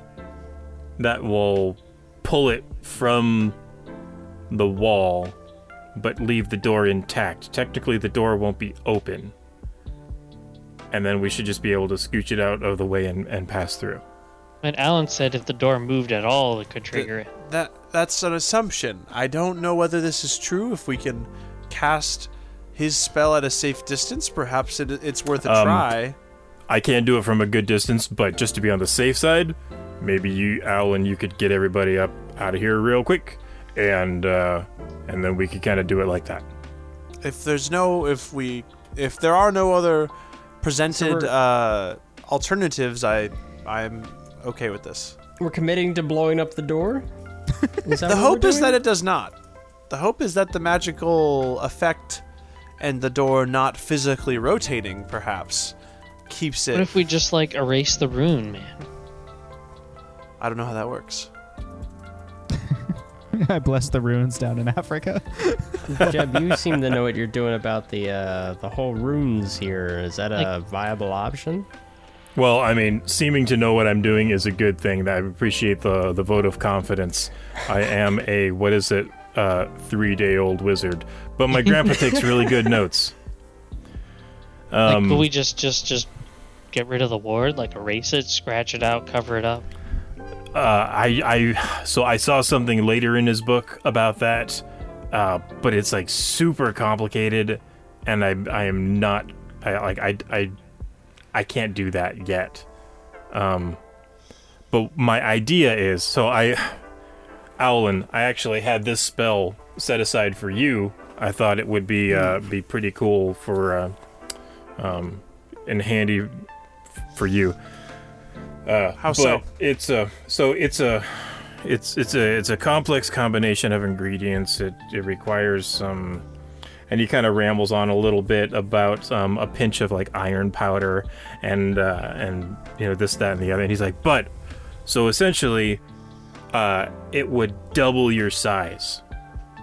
that will pull it from the wall, but leave the door intact. Technically, the door won't be open. And then we should just be able to scooch it out of the way and, and pass through. And Aulen said if the door moved at all, it could trigger it. That that's an assumption. I don't know whether this is true. If we can cast his spell at a safe distance, perhaps it, it's worth a Um, try. I can't do it from a good distance, but just to be on the safe side, maybe you, Aulen, you could get everybody up out of here real quick, and uh, and then we could kind of do it like that. If there's no, if we, if there are no other presented we're- uh, alternatives, I I'm okay with this. We're committing to blowing up the door. Is that The what hope we're is that it does not. The hope is that the magical effect and the door not physically rotating, perhaps, keeps What if we just like erase the rune, man? I don't know how that works. I bless the ruins down in Africa. Jeb, you seem to know what you're doing about the uh, the whole runes here. Is that a viable option? Well, I mean, seeming to know what I'm doing is a good thing. I appreciate the the vote of confidence. I am a what is it, uh, three day old wizard, but my grandpa takes really good notes. Like, Um, we just just just get rid of the ward? Like erase it, scratch it out, cover it up? Uh, I, I, so I saw something later in his book about that, uh, but it's like super complicated, and I, I am not, I like, I, I, I can't do that yet. Um, but my idea is, so I, Aulen, I actually had this spell set aside for you. I thought it would be, uh, be pretty cool for, uh, um, and handy for you. Uh, How but so? It's a so it's a it's it's a it's a complex combination of ingredients. It it requires some, and he kind of rambles on a little bit about um, a pinch of like iron powder and uh, and you know this that and the other. And he's like, but so essentially, uh, it would double your size.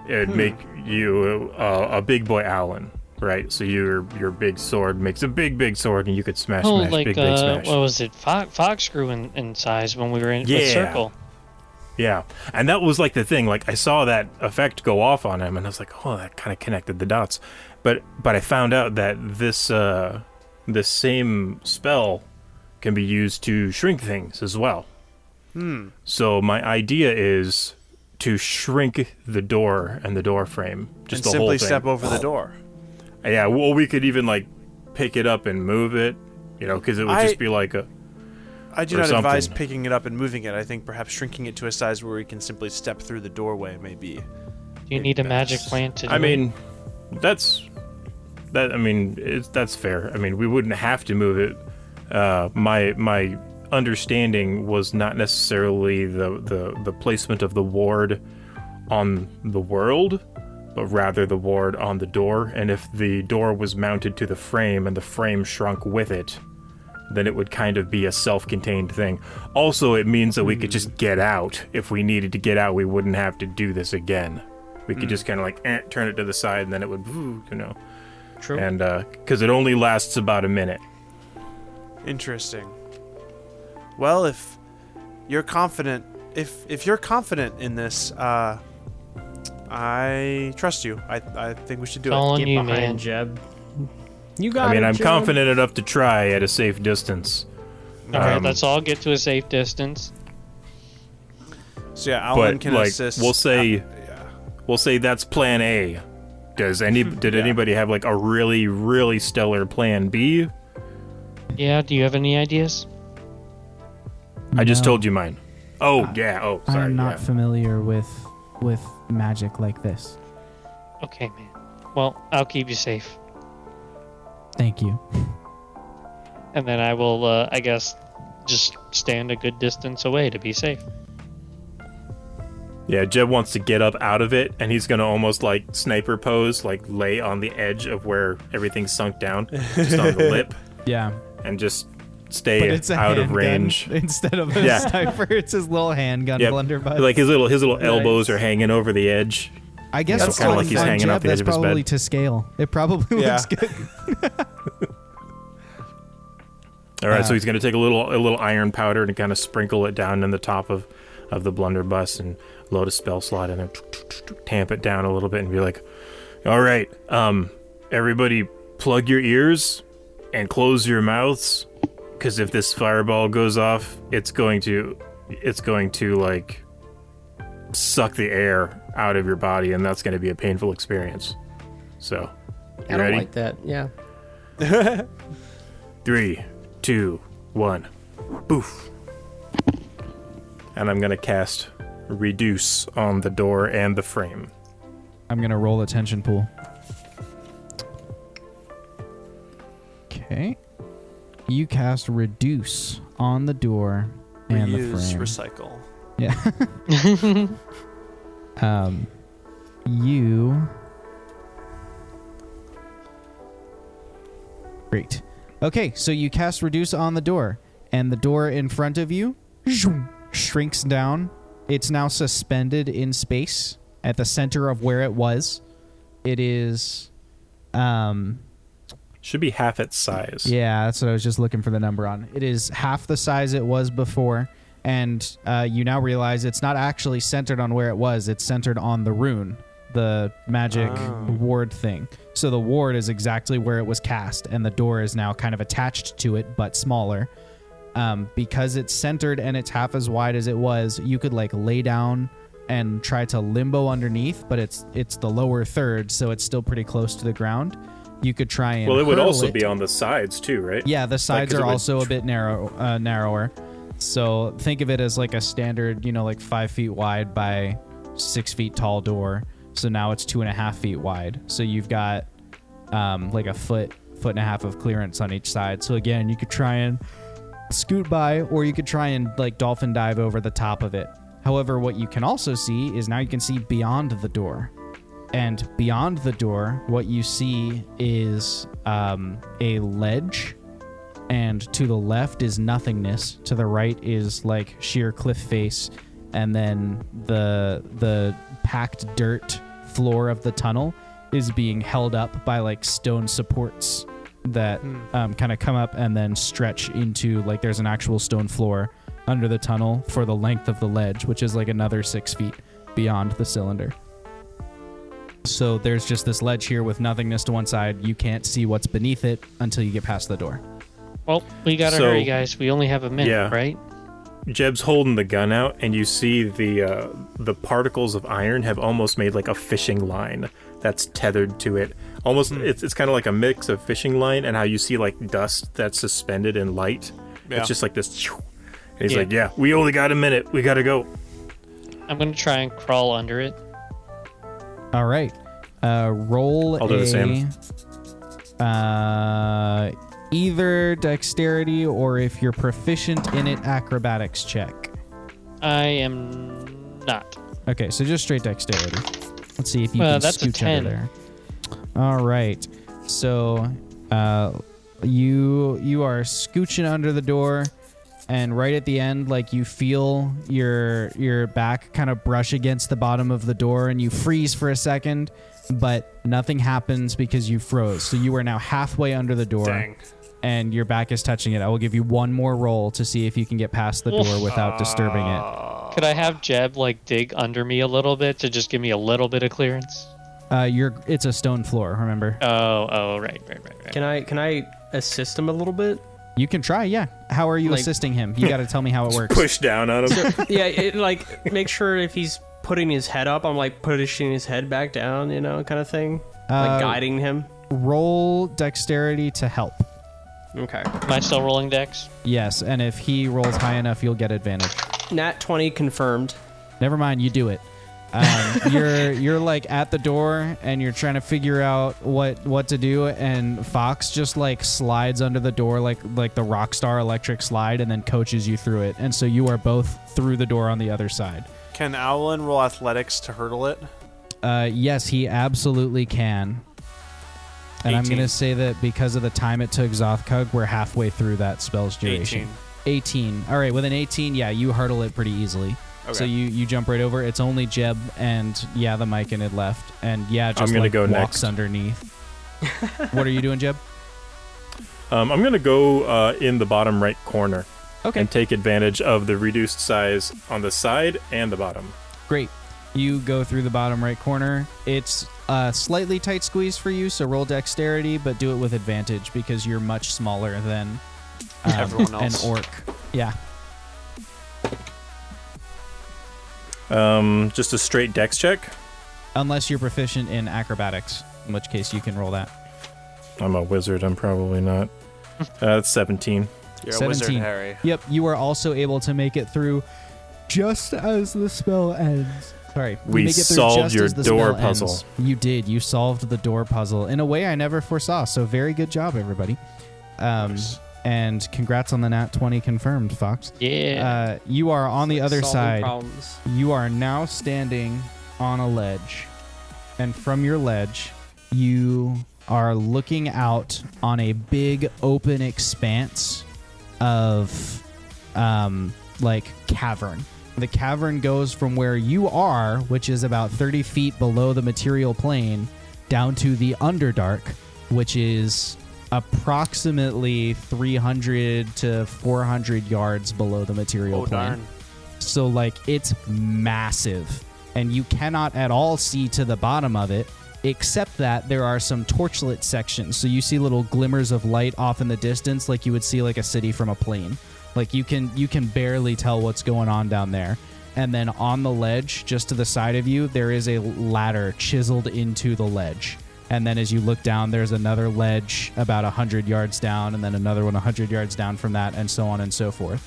It'd Hmm. make you a, a big boy Aulen. Right, so your your big sword makes a big big sword, and you could smash, Oh, smash, like big big uh, smash. what was it? Fox, fox grew in, in size when we were in with Yeah. circle. Yeah, and that was like the thing. Like I saw that effect go off on him, and I was like, "Oh, that kind of connected the dots." But but I found out that this uh, this same spell can be used to shrink things as well. Hmm. So my idea is to shrink the door and the door frame, just and the whole simply thing. step over the door. Yeah, well, we could even like pick it up and move it, you know, because it would I- just be like a I do Or not advise picking it up and moving it. I think perhaps shrinking it to a size where we can simply step through the doorway may be. Do you need a magic plant to do I it? mean, that's that. I mean, it's that's fair. I mean, we wouldn't have to move it. Uh, my my understanding was not necessarily the the the placement of the ward on the world, but rather the ward on the door. And if the door was mounted to the frame and the frame shrunk with it, then it would kind of be a self-contained thing. Also, it means that we could just get out. If we needed to get out, we wouldn't have to do this again. We could just kind of like eh, turn it to the side, and then it would, you know. True. And because it only lasts about a minute. Interesting. Well, if you're confident, if if you're confident in this, uh, I trust you. I I think we should do It's all it. on Get you, behind man. Jeb. You got I mean, it, I'm Jeb. confident enough to try at a safe distance. All right, Um, let's all get to a safe distance. So yeah, Aulen but can like, assist. we'll say, Uh, yeah. we'll say that's Plan A. Does any did Yeah. anybody have like a really really stellar Plan B? Yeah, do you have any ideas? I just told you mine. Oh Uh, yeah. Oh sorry. I'm not yeah. familiar with with magic like this. Okay, man. Well, I'll keep you safe. Thank you. And then I will, uh, I guess, just stand a good distance away to be safe. Yeah, Jeb wants to get up out of it, and he's gonna almost like sniper pose, like lay on the edge of where everything's sunk down, just on the lip, Yeah. and just stay But it's a out of handgun range. instead of a Yeah. sniper. It's his little handgun Yep. blunderbuss. Like his little his little elbows Nice. are hanging over the edge. I guess That's kinda like he's hanging Jeb, off the edge of his bed. probably to scale. It probably Yeah. looks good. All right, Uh, so he's gonna take a little a little iron powder and kind of sprinkle it down in the top of of the blunderbuss and load a spell slot in there, tamp it down a little bit, and be like, "All right, um, everybody, plug your ears and close your mouths, because if this fireball goes off, it's going to it's going to like suck the air out of your body, and that's going to be a painful experience. So, you I don't ready? like that. Yeah. Three, two, one. Boof. And I'm gonna cast Reduce on the door and the frame. I'm gonna roll a tension pool. Okay. You cast reduce on the door and the Reuse, frame. recycle. Yeah. um, you. Great. Okay, so you cast reduce on the door, and the door in front of you shrinks down. It's now suspended in space at the center of where it was. It is, um, Should be half its size. yeah, that's what I was just looking for the number on. It is half the size it was before, and uh, you now realize it's not actually centered on where it was. It's centered on the rune, the magic Oh. ward thing. So the ward is exactly where it was cast, and the door is now kind of attached to it, but smaller. um, because it's centered and it's half as wide as it was. You could like lay down and try to limbo underneath, but it's it's the lower third, so it's still pretty close to the ground. You could try and Well, it would also it. be on the sides too, right? Yeah, the sides 'cause are it would- also a bit narrow, uh, narrower. So think of it as like a standard, you know, like five feet wide by six feet tall door. So now it's two and a half feet wide. So you've got um, like a foot, foot and a half of clearance on each side. So again, you could try and scoot by, or you could try and like dolphin dive over the top of it. However, what you can also see is now you can see beyond the door. And beyond the door, what you see is um, a ledge and to the left is nothingness to the right is like sheer cliff face and then the the packed dirt floor of the tunnel is being held up by like stone supports that um, kind of come up and then stretch into like there's an actual stone floor under the tunnel for the length of the ledge which is like another six feet beyond the cylinder so there's just this ledge here with nothingness to one side you can't see what's beneath it until you get past the door Well, we gotta So- hurry, guys. We only have a minute, Yeah. right? Jeb's holding the gun out, and you see the uh, the particles of iron have almost made like a fishing line that's tethered to it. Almost, it's, it's kind of like a mix of fishing line and how you see like dust that's suspended in light. Yeah. It's just like this. And he's Yeah. like, "Yeah, we only got a minute. We gotta go." I'm gonna try and crawl under it. All right. Uh, roll I'll do a, the same. Uh, either dexterity or if you're proficient in it, acrobatics check. I am not. Okay, so just straight dexterity. Let's see if you Well, can that's a scooch under there. All right. So, uh, you you are scooching under the door, and right at the end, like you feel your your back kind of brush against the bottom of the door, and you freeze for a second, but nothing happens because you froze. So you are now halfway under the door, Dang. and your back is touching it. I will give you one more roll to see if you can get past the door without disturbing it. Could I have Jeb like dig under me a little bit to just give me a little bit of clearance? Uh, you're it's a stone floor. Remember. Oh, oh, right, right, right, right. Can I can I assist him a little bit? You can try, yeah. How are you Like- assisting him? You got to tell me how it works. Push down on him. yeah, it, like make sure if he's putting his head up, I'm like pushing his head back down, you know, kind of thing, Uh, like guiding him. Roll dexterity to help. Okay. Am I still rolling dex? Yes, and if he rolls high enough, you'll get advantage. Nat twenty confirmed. Never mind, you do it. Um, you're you're like at the door and you're trying to figure out what what to do, and Fox just like slides under the door like like the Rockstar electric slide, and then coaches you through it, and so you are both through the door on the other side. Can Aulen roll athletics to hurdle it? Uh, yes, he absolutely can. And I'm going to say that because of the time it took Zothkug, we're halfway through that spell's duration. 18. 18. All right, with an 18, yeah, you hurdle it pretty easily. So you you jump right over. It's only Jeb and yeah, the mic and it left, and yeah, just gonna like go walks next. underneath. what are you doing, Jeb? Um, I'm gonna go uh, in the bottom right corner Okay, and take advantage of the reduced size on the side and the bottom. great. You go through the bottom right corner. It's a slightly tight squeeze for you, so roll dexterity, but do it with advantage because you're much smaller than um, Everyone else. An orc. Yeah. Um, just a straight dex check. Unless you're proficient in acrobatics, in which case you can roll that. I'm a wizard. I'm probably not. Uh, that's 17. You're a wizard, Harry. Yep, you are also able to make it through just as the spell ends. Sorry, We make it through solved your the door puzzle. ends. You did. You solved the door puzzle in a way I never foresaw. So very good job, everybody. Um, Nice. And congrats on the nat twenty confirmed, Fox. Yeah. Uh, you are on the other side. Problems. You are now standing on a ledge, and from your ledge, you are looking out on a big open expanse of um, like cavern. The cavern goes from where you are, which is about 30 feet below the material plane, down to the Underdark, which is approximately 300 to 400 yards below the material Oh, plane. darn. So like it's massive and you cannot at all see to the bottom of it except that there are some torchlit sections. So you see little glimmers of light off in the distance like you would see like a city from a plane. Like you can you can barely tell what's going on down there. And then on the ledge, just to the side of you, there is a ladder chiseled into the ledge. And then as you look down, there's another ledge about 100 yards down, and then another one 100 yards down from that, and so on and so forth.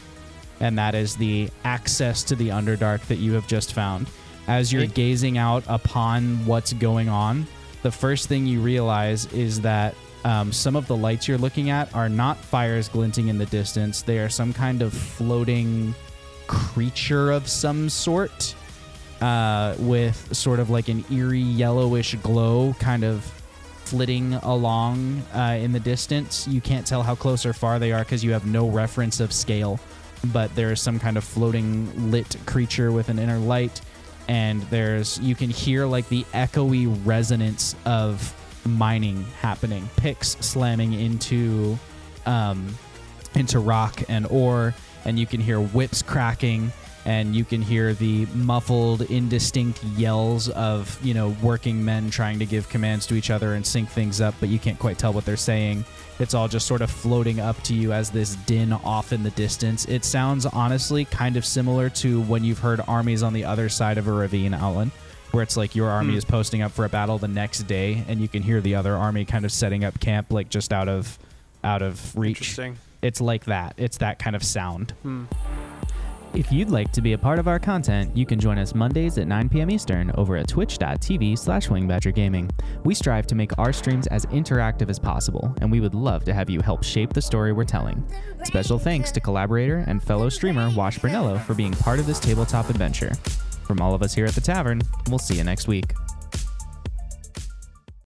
And that is the access to the Underdark that you have just found. As you're gazing out upon what's going on, the first thing you realize is that um, some of the lights you're looking at are not fires glinting in the distance. They are some kind of floating creature of some sort uh, with sort of like an eerie yellowish glow kind of flitting along uh, in the distance. You can't tell how close or far they are because you have no reference of scale, but there is some kind of floating lit creature with an inner light. And there's, you can hear like the echoey resonance of mining happening, picks slamming into, um, into rock and ore, and you can hear whips cracking and you can hear the muffled indistinct yells of you know working men trying to give commands to each other and sync things up but you can't quite tell what they're saying. It's all just sort of floating up to you as this din off in the distance. It sounds honestly kind of similar to when you've heard armies on the other side of a ravine outland where it's like your hmm. army is posting up for a battle the next day and you can hear the other army kind of setting up camp like just out of out of reach. Interesting. it's like that. It's that kind of sound hmm. If you'd like to be a part of our content, you can join us Mondays at 9 p.m. Eastern over at twitch.tv slash wingbadgergaming. We strive to make our streams as interactive as possible, and we would love to have you help shape the story we're telling. Special thanks to collaborator and fellow streamer Wash Brunello for being part of this tabletop adventure. From all of us here at the tavern, we'll see you next week.